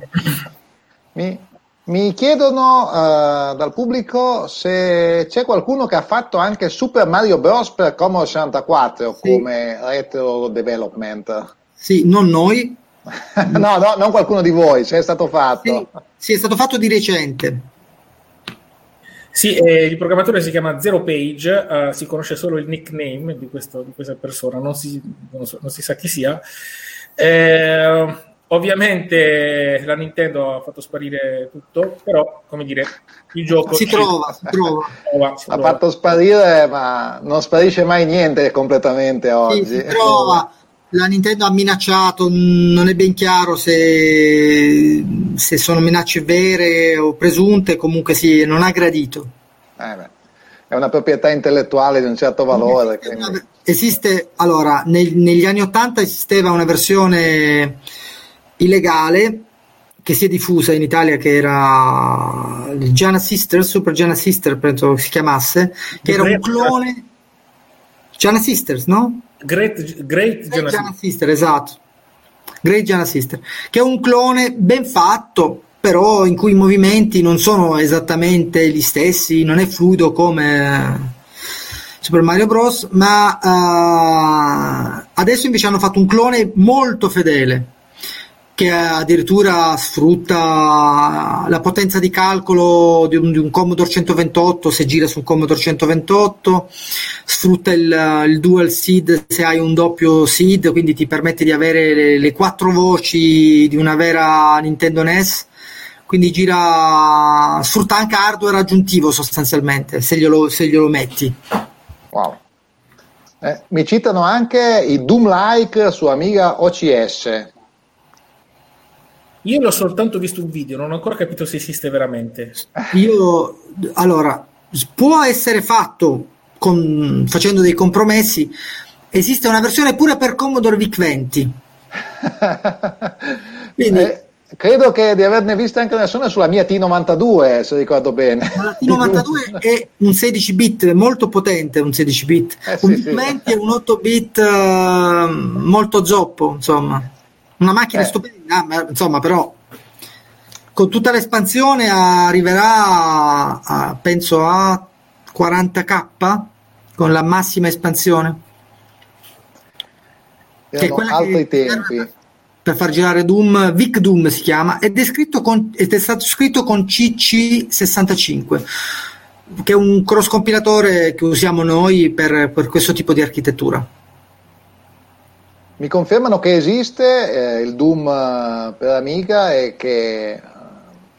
Mi, mi chiedono uh, dal pubblico se c'è qualcuno che ha fatto anche Super Mario Bros. per Commodore 64 sì. come retro development. Sì, non noi. no, no, non qualcuno di voi, se è stato fatto. Sì, sì è stato fatto di recente. Sì, eh, il programmatore si chiama Zero Page, uh, si conosce solo il nickname di, questo, di questa persona, non si, non, so, non si, sa chi sia. Eh, ovviamente la Nintendo ha fatto sparire tutto, però, come dire, il gioco... Si trova, si trova. trova si ha trova. fatto sparire, ma non sparisce mai niente completamente oggi. Sì, si trova la Nintendo ha minacciato, non è ben chiaro se, se sono minacce vere o presunte, comunque sì, non ha gradito. Eh è una proprietà intellettuale di un certo valore. Una, esiste, allora, nel, negli anni Ottanta esisteva una versione illegale che si è diffusa in Italia che era il Giana Sister, Super Giana Sister penso si chiamasse, che era un clone Giana Sisters, no? Great, Great, Great Giana Sister, esatto. Great Giana Sister, che è un clone ben fatto, però in cui i movimenti non sono esattamente gli stessi, non è fluido come Super Mario Bros. Ma uh, adesso invece hanno fatto un clone molto fedele che addirittura sfrutta la potenza di calcolo di un, di un, Commodore 128 se gira su un Commodore 128, sfrutta il, il, dual seed se hai un doppio seed, quindi ti permette di avere le, le quattro voci di una vera Nintendo NES, quindi gira, sfrutta anche hardware aggiuntivo sostanzialmente se glielo, se glielo metti. Wow. Eh, mi citano anche i Doom-like su Amiga OCS. Io l'ho soltanto visto un video, non ho ancora capito se esiste veramente. Io, allora, può essere fatto con, facendo dei compromessi. Esiste una versione pure per Commodore VIC-20. Quindi, eh, credo che di averne vista anche una versione sulla mia T92, se ricordo bene. La T92 è un 16 bit molto potente, un 16 bit. Eh, un sì, VIC-20 sì. è un 8 bit uh, molto zoppo, insomma. Una macchina eh. stupenda, ma, insomma, però con tutta l'espansione arriverà a, penso a 40k con la massima espansione. Che è quella altri che tempi. Per far girare Doom, Vic Doom si chiama, ed è, con, ed è stato scritto con CC65 che è un cross compilatore che usiamo noi per, per questo tipo di architettura. Mi confermano che esiste eh, il Doom eh, per Amiga e che eh,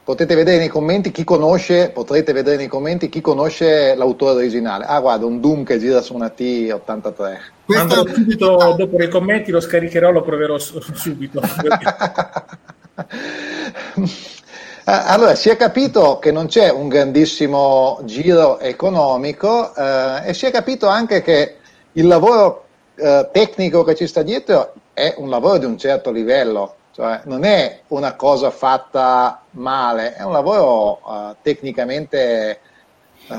potete vedere nei commenti chi conosce, potrete vedere nei commenti chi conosce l'autore originale. Ah, guarda, un Doom che gira su una T83. Andrò subito dopo nei commenti, lo scaricherò, lo proverò subito. Allora, si è capito che non c'è un grandissimo giro economico eh, e si è capito anche che il lavoro eh, tecnico che ci sta dietro è un lavoro di un certo livello, cioè non è una cosa fatta male, è un lavoro eh, tecnicamente eh,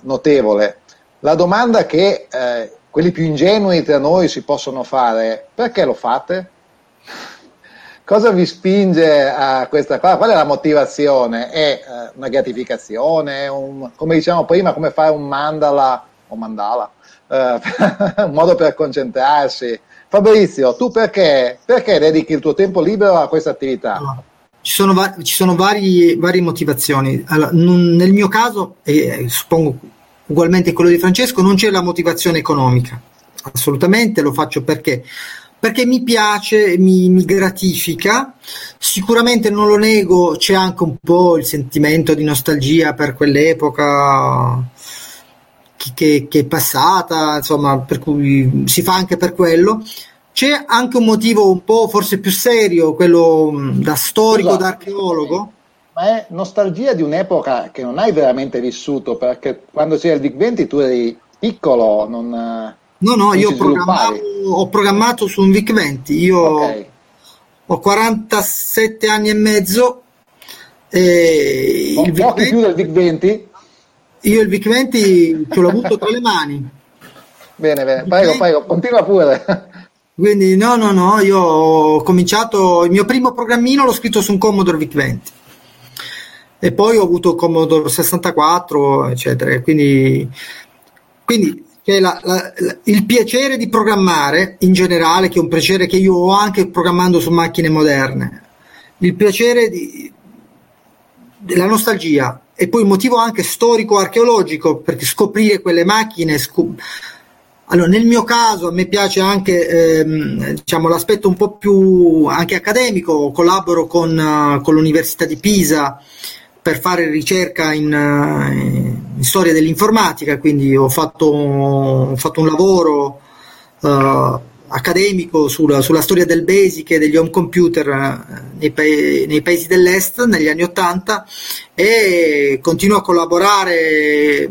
notevole. La domanda che eh, quelli più ingenui tra noi si possono fare, perché lo fate? Cosa vi spinge a questa cosa? Qual è la motivazione? È una gratificazione? Un, come diciamo prima, come fare un mandala o mandala? Eh, un modo per concentrarsi. Fabrizio, tu perché, perché, dedichi il tuo tempo libero a questa attività? ci sono, va- ci sono vari, varie motivazioni. Allora, non, nel mio caso, e eh, suppongo ugualmente quello di Francesco, non c'è la motivazione economica. Assolutamente lo faccio perché perché mi piace, mi, mi, gratifica. Sicuramente non lo nego, c'è anche un po' il sentimento di nostalgia per quell'epoca che, che, è passata, insomma, per cui si fa anche per quello. C'è anche un motivo un po' forse più serio, quello da storico, esatto. da archeologo. Ma è nostalgia di un'epoca che non hai veramente vissuto, perché quando c'era il Big 20 tu eri piccolo, non, No, no, io ho programmato, su un VIC 20, io okay. ho 47 anni e mezzo. E il VIC 20, più del VIC 20? Io il VIC 20 ce l'ho avuto tra le mani. Bene, bene, prego, prego, continua pure. Quindi no, no, no, io ho cominciato, il mio primo programmino l'ho scritto su un Commodore VIC 20 e poi ho avuto Commodore 64, eccetera. Quindi, quindi che la, la, il piacere di programmare in generale, che è un piacere che io ho anche programmando su macchine moderne, il piacere di, della nostalgia e poi il motivo anche storico-archeologico perché scoprire quelle macchine. Scop- allora, nel mio caso a me piace anche ehm, diciamo, l'aspetto un po' più accademico, collaboro con, uh, con l'Università di Pisa per fare ricerca in, eh, in, storia dell'informatica, quindi ho fatto, ho fatto un lavoro uh, accademico sulla, sulla, storia del basic e degli home computer uh, nei, pa- nei, paesi dell'est negli anni 80 e continuo a collaborare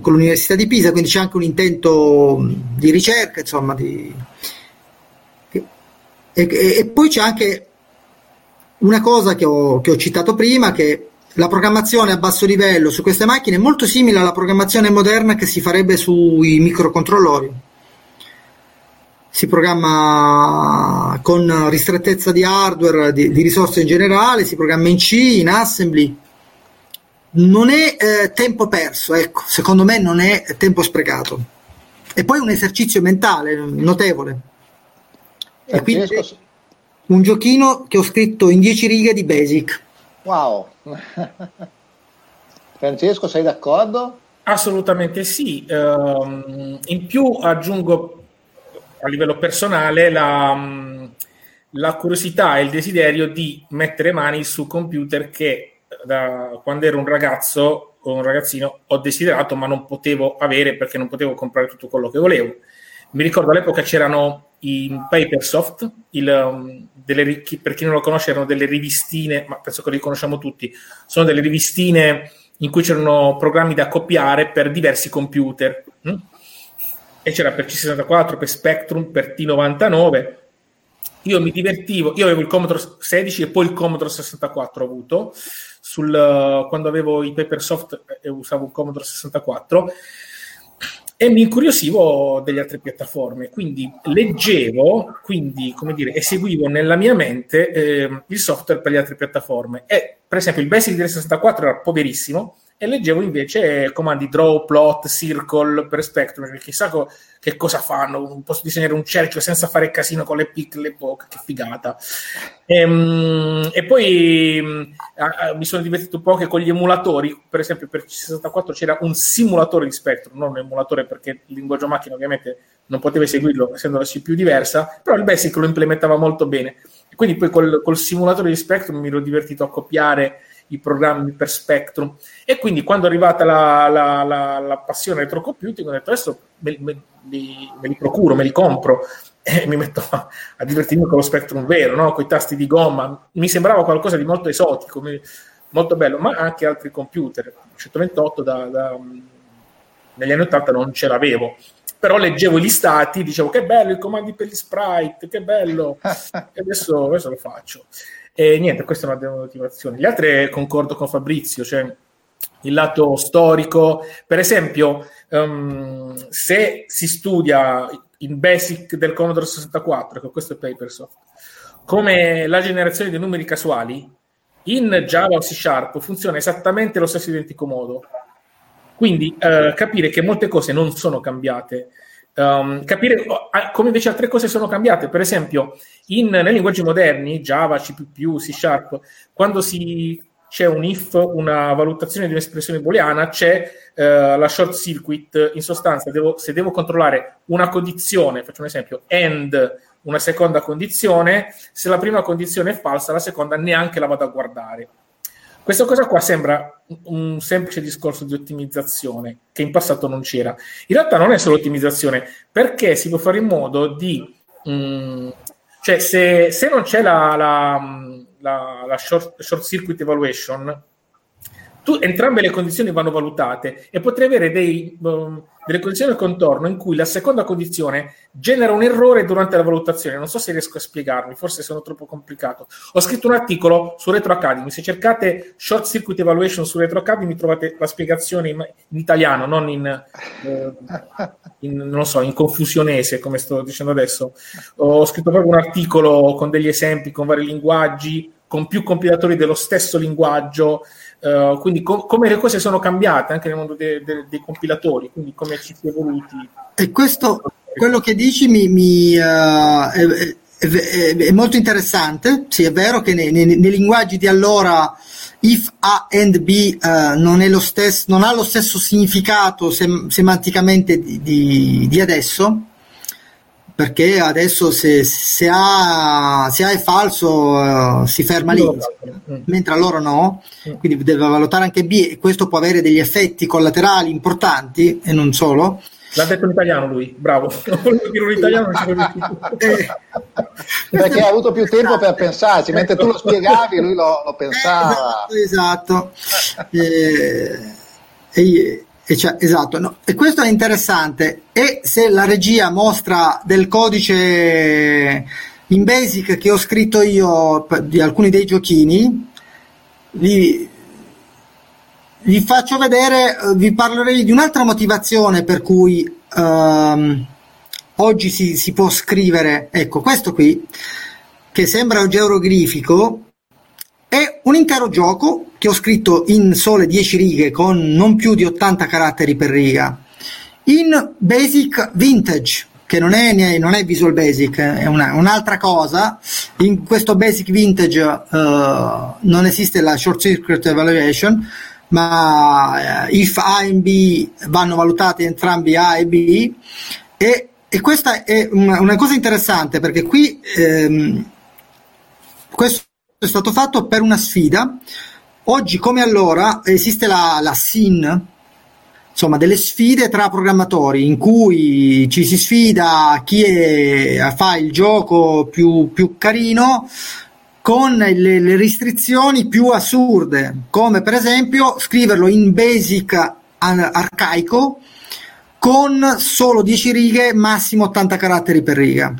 con l'Università di Pisa, quindi c'è anche un intento di ricerca, insomma, di... e, e, e, poi c'è anche una cosa che ho, che ho citato prima, che la programmazione a basso livello su queste macchine è molto simile alla programmazione moderna che si farebbe sui microcontrollori. Si programma con ristrettezza di hardware, di, di risorse in generale, si programma in C, in assembly. Non è eh, tempo perso, ecco, secondo me non è tempo sprecato. E poi un esercizio mentale notevole. E quindi un giochino che ho scritto in 10 righe di Basic. Wow. Francesco, sei d'accordo? Assolutamente sì. Uh, in più aggiungo a livello personale la, la, curiosità e il desiderio di mettere mani su computer che da quando ero un ragazzo o un ragazzino ho desiderato ma non potevo avere perché non potevo comprare tutto quello che volevo. Mi ricordo all'epoca c'erano i Papersoft, il, um, delle, per chi non lo conosce erano delle rivistine, ma penso che li conosciamo tutti, sono delle rivistine in cui c'erano programmi da copiare per diversi computer. Hm? E c'era per C64, per Spectrum, per T99. Io mi divertivo, io avevo il Commodore 16 e poi il Commodore 64 ho avuto, sul, quando avevo i Papersoft e eh, usavo un Commodore 64 e mi incuriosivo delle altre piattaforme, quindi leggevo, quindi come dire, eseguivo nella mia mente eh, il software per le altre piattaforme. E per esempio il Basic 364 era poverissimo e leggevo invece comandi draw, plot, circle per Spectrum, perché chissà co- che cosa fanno, posso disegnare un cerchio senza fare casino con le piccole bocche, che figata. E, ehm, e poi mh, mi sono divertito un po' che con gli emulatori, per esempio per C64 c'era un simulatore di Spectrum, non un emulatore perché il linguaggio macchina ovviamente non poteva eseguirlo essendo la CPU diversa, però il BASIC lo implementava molto bene. E quindi poi col, col simulatore di Spectrum mi ero divertito a copiare i programmi per Spectrum. E quindi quando è arrivata la, la, la, la passione retro computing, ho detto adesso me, me, li, me, li, procuro, me li compro e mi metto a, a divertirmi con lo Spectrum vero, no? con i tasti di gomma. Mi sembrava qualcosa di molto esotico, molto bello, ma anche altri computer. 128 da, da, negli anni 80 non ce l'avevo però leggevo gli stati, dicevo che bello i comandi per gli sprite, che bello, e adesso, adesso lo faccio. E niente, questa è una delle motivazioni. Le altre concordo con Fabrizio, cioè il lato storico. Per esempio, um, se si studia in Basic del Commodore 64, che questo è Papersoft, come la generazione dei numeri casuali, in Java o C Sharp funziona esattamente allo stesso identico modo. Quindi uh, capire che molte cose non sono cambiate Um, capire come invece altre cose sono cambiate. Per esempio, in, nei linguaggi moderni, Java, C, C Sharp, quando si, c'è un if, una valutazione di un'espressione booleana, c'è uh, la short circuit. In sostanza, devo, se devo controllare una condizione, faccio un esempio, and una seconda condizione, se la prima condizione è falsa, la seconda neanche la vado a guardare. Questa cosa qua sembra un semplice discorso di ottimizzazione che in passato non c'era. In realtà non è solo ottimizzazione, perché si può fare in modo di... Mm, cioè, se, se, non c'è la, la, la, la short, short circuit evaluation, tu, entrambe le condizioni vanno valutate e potrei avere dei, um, delle condizioni al contorno in cui la seconda condizione genera un errore durante la valutazione. Non so se riesco a spiegarmi, forse sono troppo complicato. Ho scritto un articolo su Retro Academy. Se cercate Short Circuit Evaluation su Retro Academy trovate la spiegazione in, in italiano, non in, eh, in, non so, in confusionese, come sto dicendo adesso. Ho scritto proprio un articolo con degli esempi, con vari linguaggi, con più compilatori dello stesso linguaggio. Uh, quindi com- come le cose sono cambiate anche nel mondo de- de- dei compilatori, quindi come ci si è evoluti. E questo, quello che dici mi, mi, uh, è, è, è, è, molto interessante, sì è vero che nei, nei, nei linguaggi di allora if A and B uh, non, stesso, non, ha lo stesso significato sem- semanticamente di, di, di adesso, perché adesso se, se, a, se a è falso uh, si ferma lì, mm. mentre a loro no, mm. quindi deve valutare anche B e questo può avere degli effetti collaterali importanti e non solo. L'ha detto in italiano lui, bravo. Non volevo dire un italiano, eh, Perché ha avuto più tempo per pensarci, mentre tu lo spiegavi lui lo, lo pensava. Eh, esatto, esatto. eh, e, e cioè, esatto, no. e questo è interessante. E se la regia mostra del codice in Basic che ho scritto io di alcuni dei giochini, vi, vi faccio vedere, vi parlerei di un'altra motivazione per cui um, oggi si, si, può scrivere, ecco questo qui, che sembra geroglifico, è un intero gioco che ho scritto in sole 10 righe con non più di 80 caratteri per riga in Basic Vintage che non è, non è Visual Basic, è una, un'altra cosa. In questo Basic Vintage uh, non esiste la Short Circuit Evaluation, ma uh, if A e B vanno valutati entrambi A e B e, e questa è una, una, cosa interessante perché qui ehm, questo è stato fatto per una sfida. Oggi come allora esiste la, la SIN, insomma delle sfide tra programmatori in cui ci si sfida chi è, fa il gioco più, più carino con le, le, restrizioni più assurde, come per esempio scriverlo in basic arcaico con solo 10 righe, massimo 80 caratteri per riga.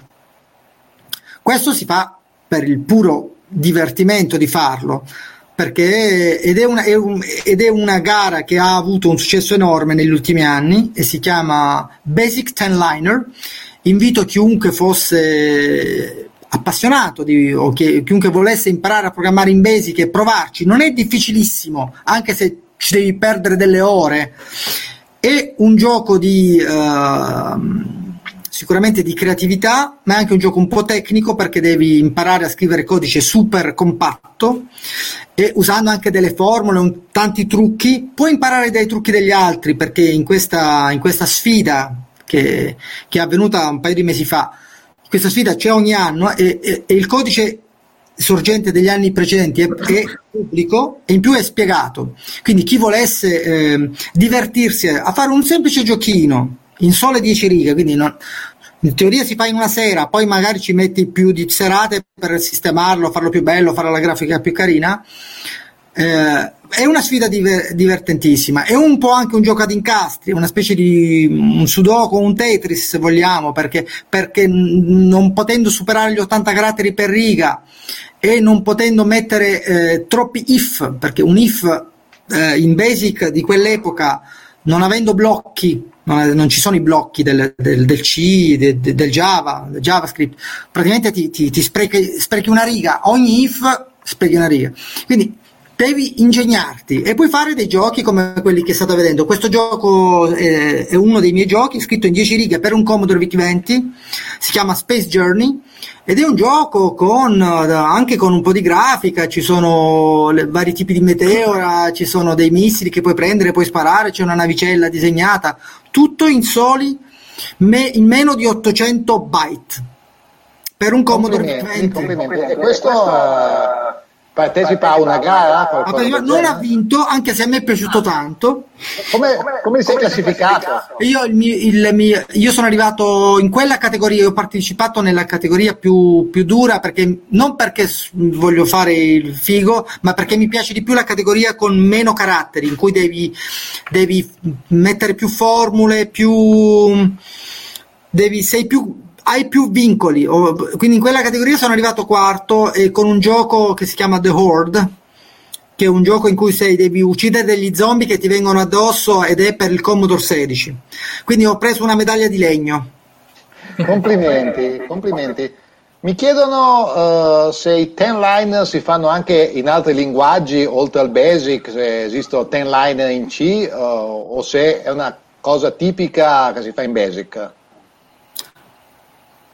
Questo si fa per il puro divertimento di farlo perché ed è, una, è un, ed è una gara che ha avuto un successo enorme negli ultimi anni e si chiama Basic Ten Liner. Invito chiunque fosse appassionato di, o chi, chiunque volesse imparare a programmare in Basic e provarci. Non è difficilissimo, anche se ci devi perdere delle ore. È un gioco di uh, sicuramente di creatività, ma è anche un gioco un po' tecnico perché devi imparare a scrivere codice super compatto e usando anche delle formule, un, tanti trucchi. Puoi imparare dai trucchi degli altri perché in questa, in questa sfida che, che, è avvenuta un paio di mesi fa, questa sfida c'è ogni anno e, e, e il codice sorgente degli anni precedenti è, è, pubblico e in più è spiegato. Quindi chi volesse eh, divertirsi a fare un semplice giochino in sole 10 righe, quindi non, in teoria si fa in una sera, poi magari ci metti più di serate per sistemarlo, farlo più bello, fare la grafica più carina. Eh, è una sfida diver- divertentissima, è un po' anche un gioco ad incastri, una specie di un sudoku, un Tetris se vogliamo, perché, perché non potendo superare gli 80 caratteri per riga e non potendo mettere eh, troppi if, perché un if eh, in basic di quell'epoca, non avendo blocchi, non, ci sono i blocchi del, del, del C, del, del, Java, del JavaScript, praticamente ti, ti, ti sprechi, sprechi una riga, ogni if sprechi una riga. Quindi devi ingegnarti e puoi fare dei giochi come quelli che state vedendo. Questo gioco è, è uno dei miei giochi, scritto in 10 righe per un Commodore VIC-20, si chiama Space Journey ed è un gioco con, anche con un po' di grafica, ci sono vari tipi di meteora, ci sono dei missili che puoi prendere, puoi sparare, c'è una navicella disegnata, tutto in soli, me, in meno di 800 byte per un Commodore VIC-20. E questo partecipa a una gara? Non ha vinto, anche se a me è piaciuto tanto. Come, come sei classificato? Io, il mio, il mio, io, sono arrivato in quella categoria, ho partecipato nella categoria più, più, dura, perché, non perché voglio fare il figo, ma perché mi piace di più la categoria con meno caratteri, in cui devi, devi mettere più formule, più... Devi, sei più hai più vincoli, quindi in quella categoria sono arrivato quarto e con un gioco che si chiama The Horde, che è un gioco in cui sei, devi uccidere degli zombie che ti vengono addosso ed è per il Commodore 16. Quindi ho preso una medaglia di legno. Complimenti, complimenti. Mi chiedono uh, se i ten liner si fanno anche in altri linguaggi oltre al basic, se esistono ten liner in C uh, o se è una cosa tipica che si fa in basic.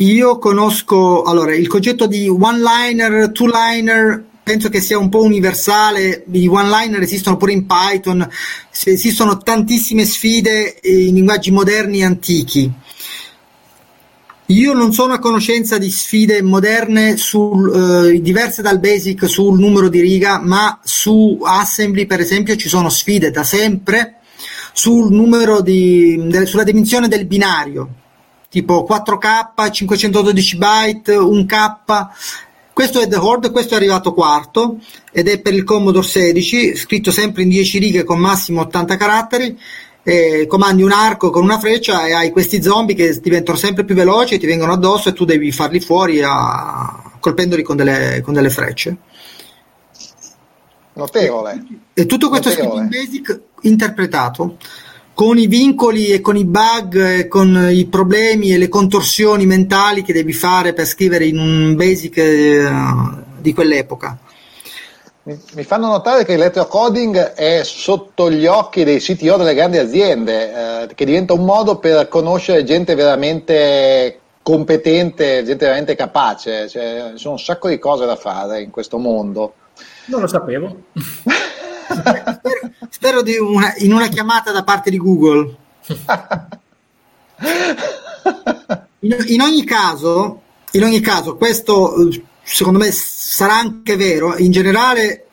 Io conosco, allora, il concetto di one-liner, two-liner, penso che sia un po' universale, i one-liner esistono pure in Python, esistono tantissime sfide in linguaggi moderni e antichi. Io non sono a conoscenza di sfide moderne sul, eh, diverse dal basic sul numero di riga, ma su assembly per esempio ci sono sfide da sempre sul numero di, sulla dimensione del binario tipo 4K, 512 byte, 1K. Questo è The Horde, questo è arrivato quarto ed è per il Commodore 16, scritto sempre in 10 righe con massimo 80 caratteri. Comandi un arco con una freccia e hai questi zombie che diventano sempre più veloci, ti vengono addosso e tu devi farli fuori a... colpendoli con delle, con delle frecce. Notevole. E tutto questo Notevole. scritto in basic interpretato con i vincoli e con i bug e con i problemi e le contorsioni mentali che devi fare per scrivere in un basic eh, di quell'epoca. Mi fanno notare che l'elettrocoding è sotto gli occhi dei CTO delle grandi aziende, eh, che diventa un modo per conoscere gente veramente competente, gente veramente capace. Cioè, ci sono un sacco di cose da fare in questo mondo. Non lo sapevo. spero, spero di una, in una chiamata da parte di Google. In, in, ogni caso, in ogni caso, questo secondo me sarà anche vero. In generale,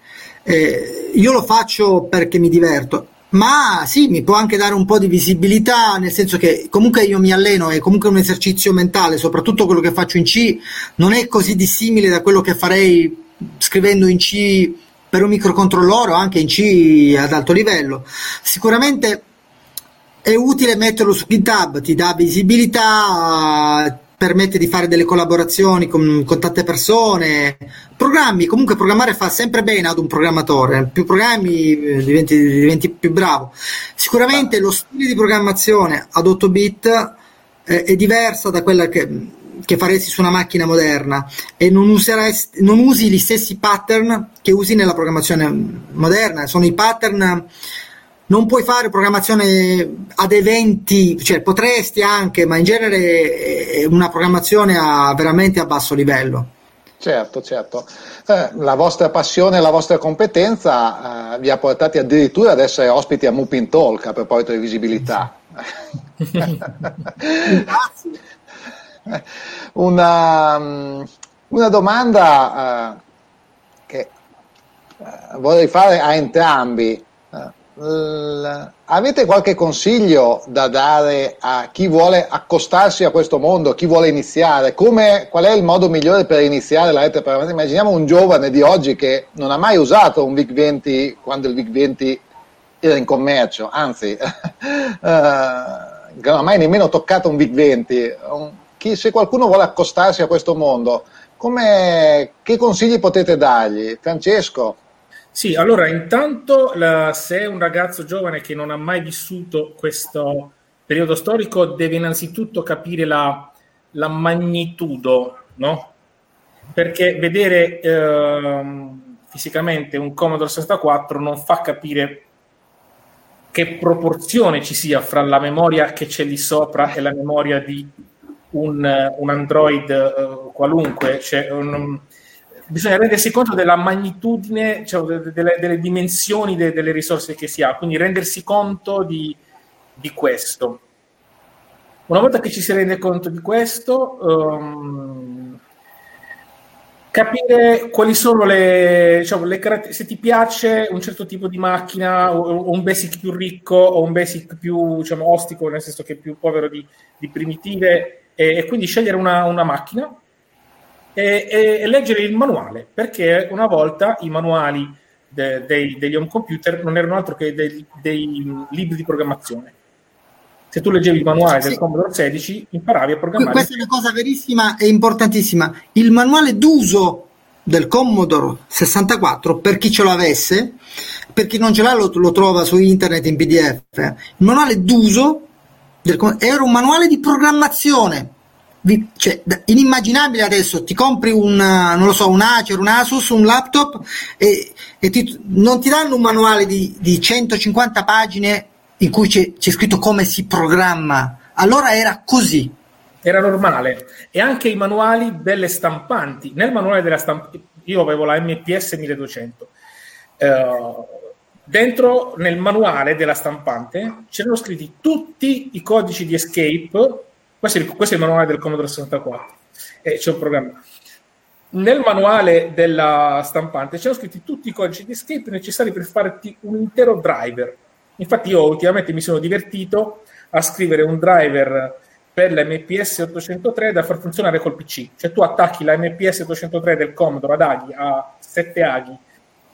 eh, io lo faccio perché mi diverto. Ma sì, mi può anche dare un po' di visibilità, nel senso che comunque io mi alleno, è comunque un esercizio mentale, soprattutto quello che faccio in C, non è così dissimile da quello che farei scrivendo in C per un microcontrollore o anche in C ad alto livello. Sicuramente è utile metterlo su GitHub, ti dà visibilità, permette di fare delle collaborazioni con, con, tante persone, programmi, comunque programmare fa sempre bene ad un programmatore, più programmi eh, diventi, diventi più bravo. Sicuramente lo stile di programmazione ad 8 bit eh, è diversa da quella che che faresti su una macchina moderna e non, non usi gli stessi pattern che usi nella programmazione moderna, sono i pattern non puoi fare programmazione ad eventi, cioè potresti anche, ma in genere è una programmazione a, veramente a basso livello. Certo, certo. Eh, la vostra passione e la vostra competenza eh, vi ha portati addirittura ad essere ospiti a Mupin Talk a proposito di visibilità. una, mm, una, domanda uh, che uh, vorrei fare a entrambi. Uh, l- avete qualche consiglio da dare a chi vuole accostarsi a questo mondo, chi vuole iniziare? Come, qual è il modo migliore per iniziare la rete programmatica? Immaginiamo un giovane di oggi che non ha mai usato un VIC-20 quando il VIC-20 era in commercio, anzi, non ha mai nemmeno toccato un VIC-20. Chi, se qualcuno vuole accostarsi a questo mondo, che consigli potete dargli? Francesco? Sì, allora intanto la, se è un ragazzo giovane che non ha mai vissuto questo periodo storico, deve innanzitutto capire la, la magnitudo, no? Perché vedere eh, fisicamente un Commodore 64 non fa capire che proporzione ci sia fra la memoria che c'è lì sopra e la memoria di un, un Android uh, qualunque. Cioè, un, bisogna rendersi conto della magnitudine, cioè, delle, delle, dimensioni de, delle risorse che si ha, quindi rendersi conto di, di, questo. Una volta che ci si rende conto di questo, um, capire quali sono le, diciamo, le caratteristiche, se ti piace un certo tipo di macchina o, o, un basic più ricco o un basic più diciamo, ostico, nel senso che più povero di, di primitive, e, e, quindi scegliere una, una macchina e, e, e, leggere il manuale, perché una volta i manuali de, dei, degli home computer non erano altro che dei, dei libri di programmazione se tu leggevi il manuale sì. del Commodore 16 imparavi a programmare. Questa è una cosa verissima e importantissima. Il manuale d'uso del Commodore 64, per chi ce l'avesse, per chi non ce l'ha lo, lo trova su internet in PDF. Il manuale d'uso era un manuale di programmazione. Vi, cioè, inimmaginabile adesso, ti compri un, non lo so, un Acer, un Asus, un laptop e, e ti, non ti danno un manuale di, di 150 pagine in cui c'è, c'è scritto come si programma. Allora era così. Era normale. E anche i manuali delle stampanti. Nel manuale della stampante, io avevo la MPS 1200. Uh, dentro nel manuale della stampante c'erano scritti tutti i codici di escape. Questo è il, questo è il manuale del Commodore 64. E c'è un programma. Nel manuale della stampante c'erano scritti tutti i codici di escape necessari per farti un intero driver Infatti io ultimamente mi sono divertito a scrivere un driver per la MPS 803 da far funzionare col PC. Cioè tu attacchi la MPS 803 del Commodore ad aghi, a 7 aghi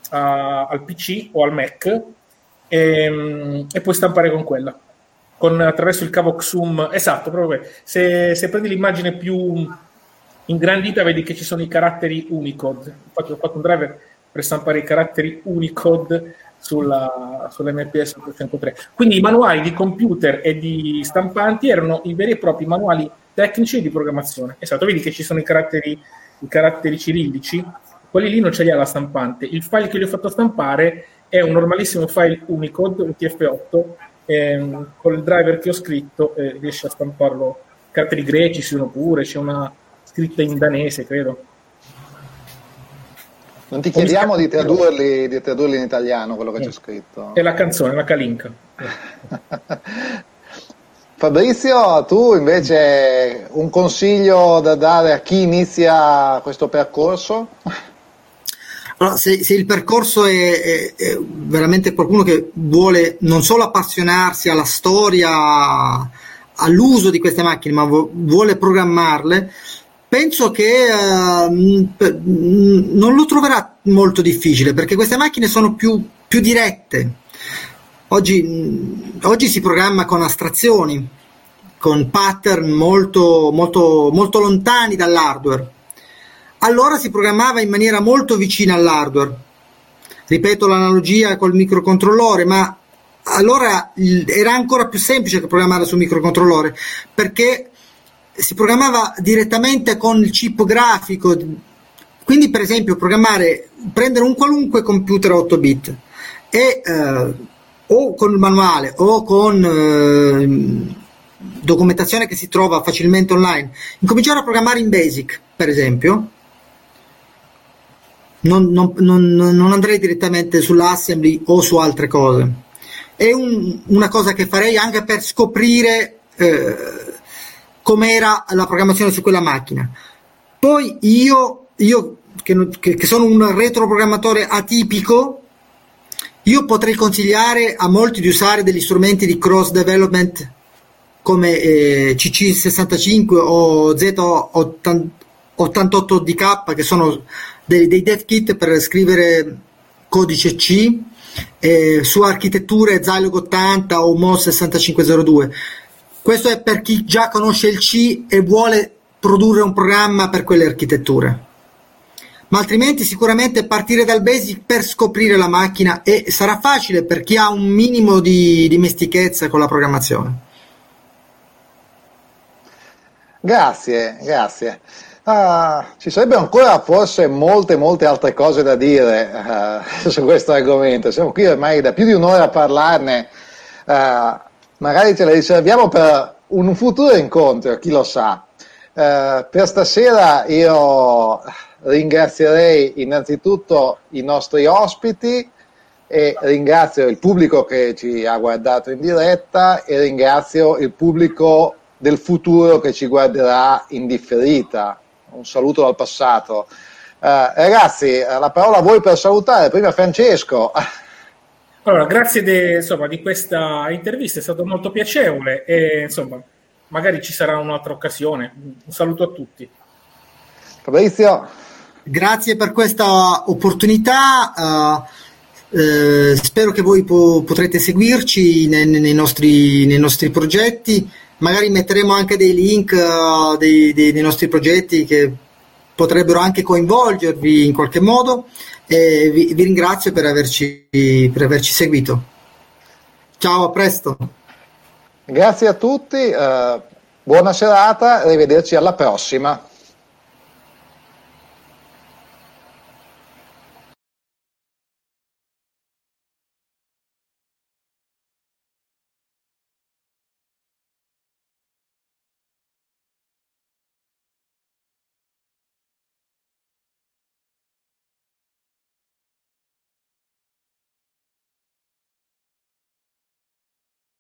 a, al PC o al Mac e, ehm, e, puoi stampare con quella. Con, attraverso il cavo XUM, esatto, proprio se, se prendi l'immagine più ingrandita vedi che ci sono i caratteri Unicode. Infatti ho fatto un driver per stampare i caratteri Unicode sulla, sull'MPS 803. Quindi i manuali di computer e di stampanti erano i veri e propri manuali tecnici di programmazione. Esatto, vedi che ci sono i caratteri, i caratteri cirillici, quelli lì non ce li ha la stampante. Il file che gli ho fatto stampare è un normalissimo file Unicode, UTF-8, ehm, con il driver che ho scritto eh, riesce a stamparlo. Caratteri greci ci sono pure, c'è una scritta in danese, credo. Non ti chiediamo di tradurli, di tradurli, in italiano quello che c'è scritto. È la canzone, la calinca. Fabrizio, tu invece un consiglio da dare a chi inizia questo percorso? Allora, se, se, il percorso è, è, è, veramente qualcuno che vuole non solo appassionarsi alla storia, all'uso di queste macchine, ma vuole programmarle, penso che uh, non lo troverà molto difficile perché queste macchine sono più, più dirette. Oggi, oggi, si programma con astrazioni, con pattern molto, molto, molto lontani dall'hardware. Allora si programmava in maniera molto vicina all'hardware. Ripeto l'analogia col microcontrollore, ma allora era ancora più semplice che programmare su microcontrollore perché si programmava direttamente con il chip grafico, quindi per esempio programmare, prendere un qualunque computer 8 bit e eh, o con il manuale o con eh, documentazione che si trova facilmente online, incominciare a programmare in Basic, per esempio, non, non, non, non andrei direttamente sull'assembly o su altre cose. È un, una cosa che farei anche per scoprire eh, com'era la programmazione su quella macchina. Poi io, io che, che sono un retroprogrammatore atipico, io potrei consigliare a molti di usare degli strumenti di cross development come eh, CC65 o Z88DK che sono dei, dei kit per scrivere codice C eh, su architetture Zilog 80 o MOS 6502. Questo è per chi già conosce il C e vuole produrre un programma per quelle architetture. Ma altrimenti sicuramente partire dal basic per scoprire la macchina e sarà facile per chi ha un minimo di dimestichezza con la programmazione. Grazie, grazie. Uh, ci sarebbero ancora forse molte, molte altre cose da dire uh, su questo argomento. Siamo qui ormai da più di un'ora a parlarne. Uh, magari ce le riserviamo per un futuro incontro, chi lo sa. per stasera io ringrazierei innanzitutto i nostri ospiti e ringrazio il pubblico che ci ha guardato in diretta e ringrazio il pubblico del futuro che ci guarderà in differita. Un saluto dal passato. Eh, ragazzi, la parola a voi per salutare. Prima Francesco. Allora, grazie de, insomma, di questa intervista, è stato molto piacevole e insomma, magari ci sarà un'altra occasione. Un saluto a tutti. Fabrizio. Grazie per questa opportunità. Uh, eh, spero che voi po- potrete seguirci nei, nei, nostri, nei nostri progetti magari metteremo anche dei link uh, dei, dei, dei, nostri progetti che potrebbero anche coinvolgervi in qualche modo e vi, vi ringrazio per averci, per averci, seguito. Ciao, a presto. Grazie a tutti, uh, buona serata, arrivederci alla prossima.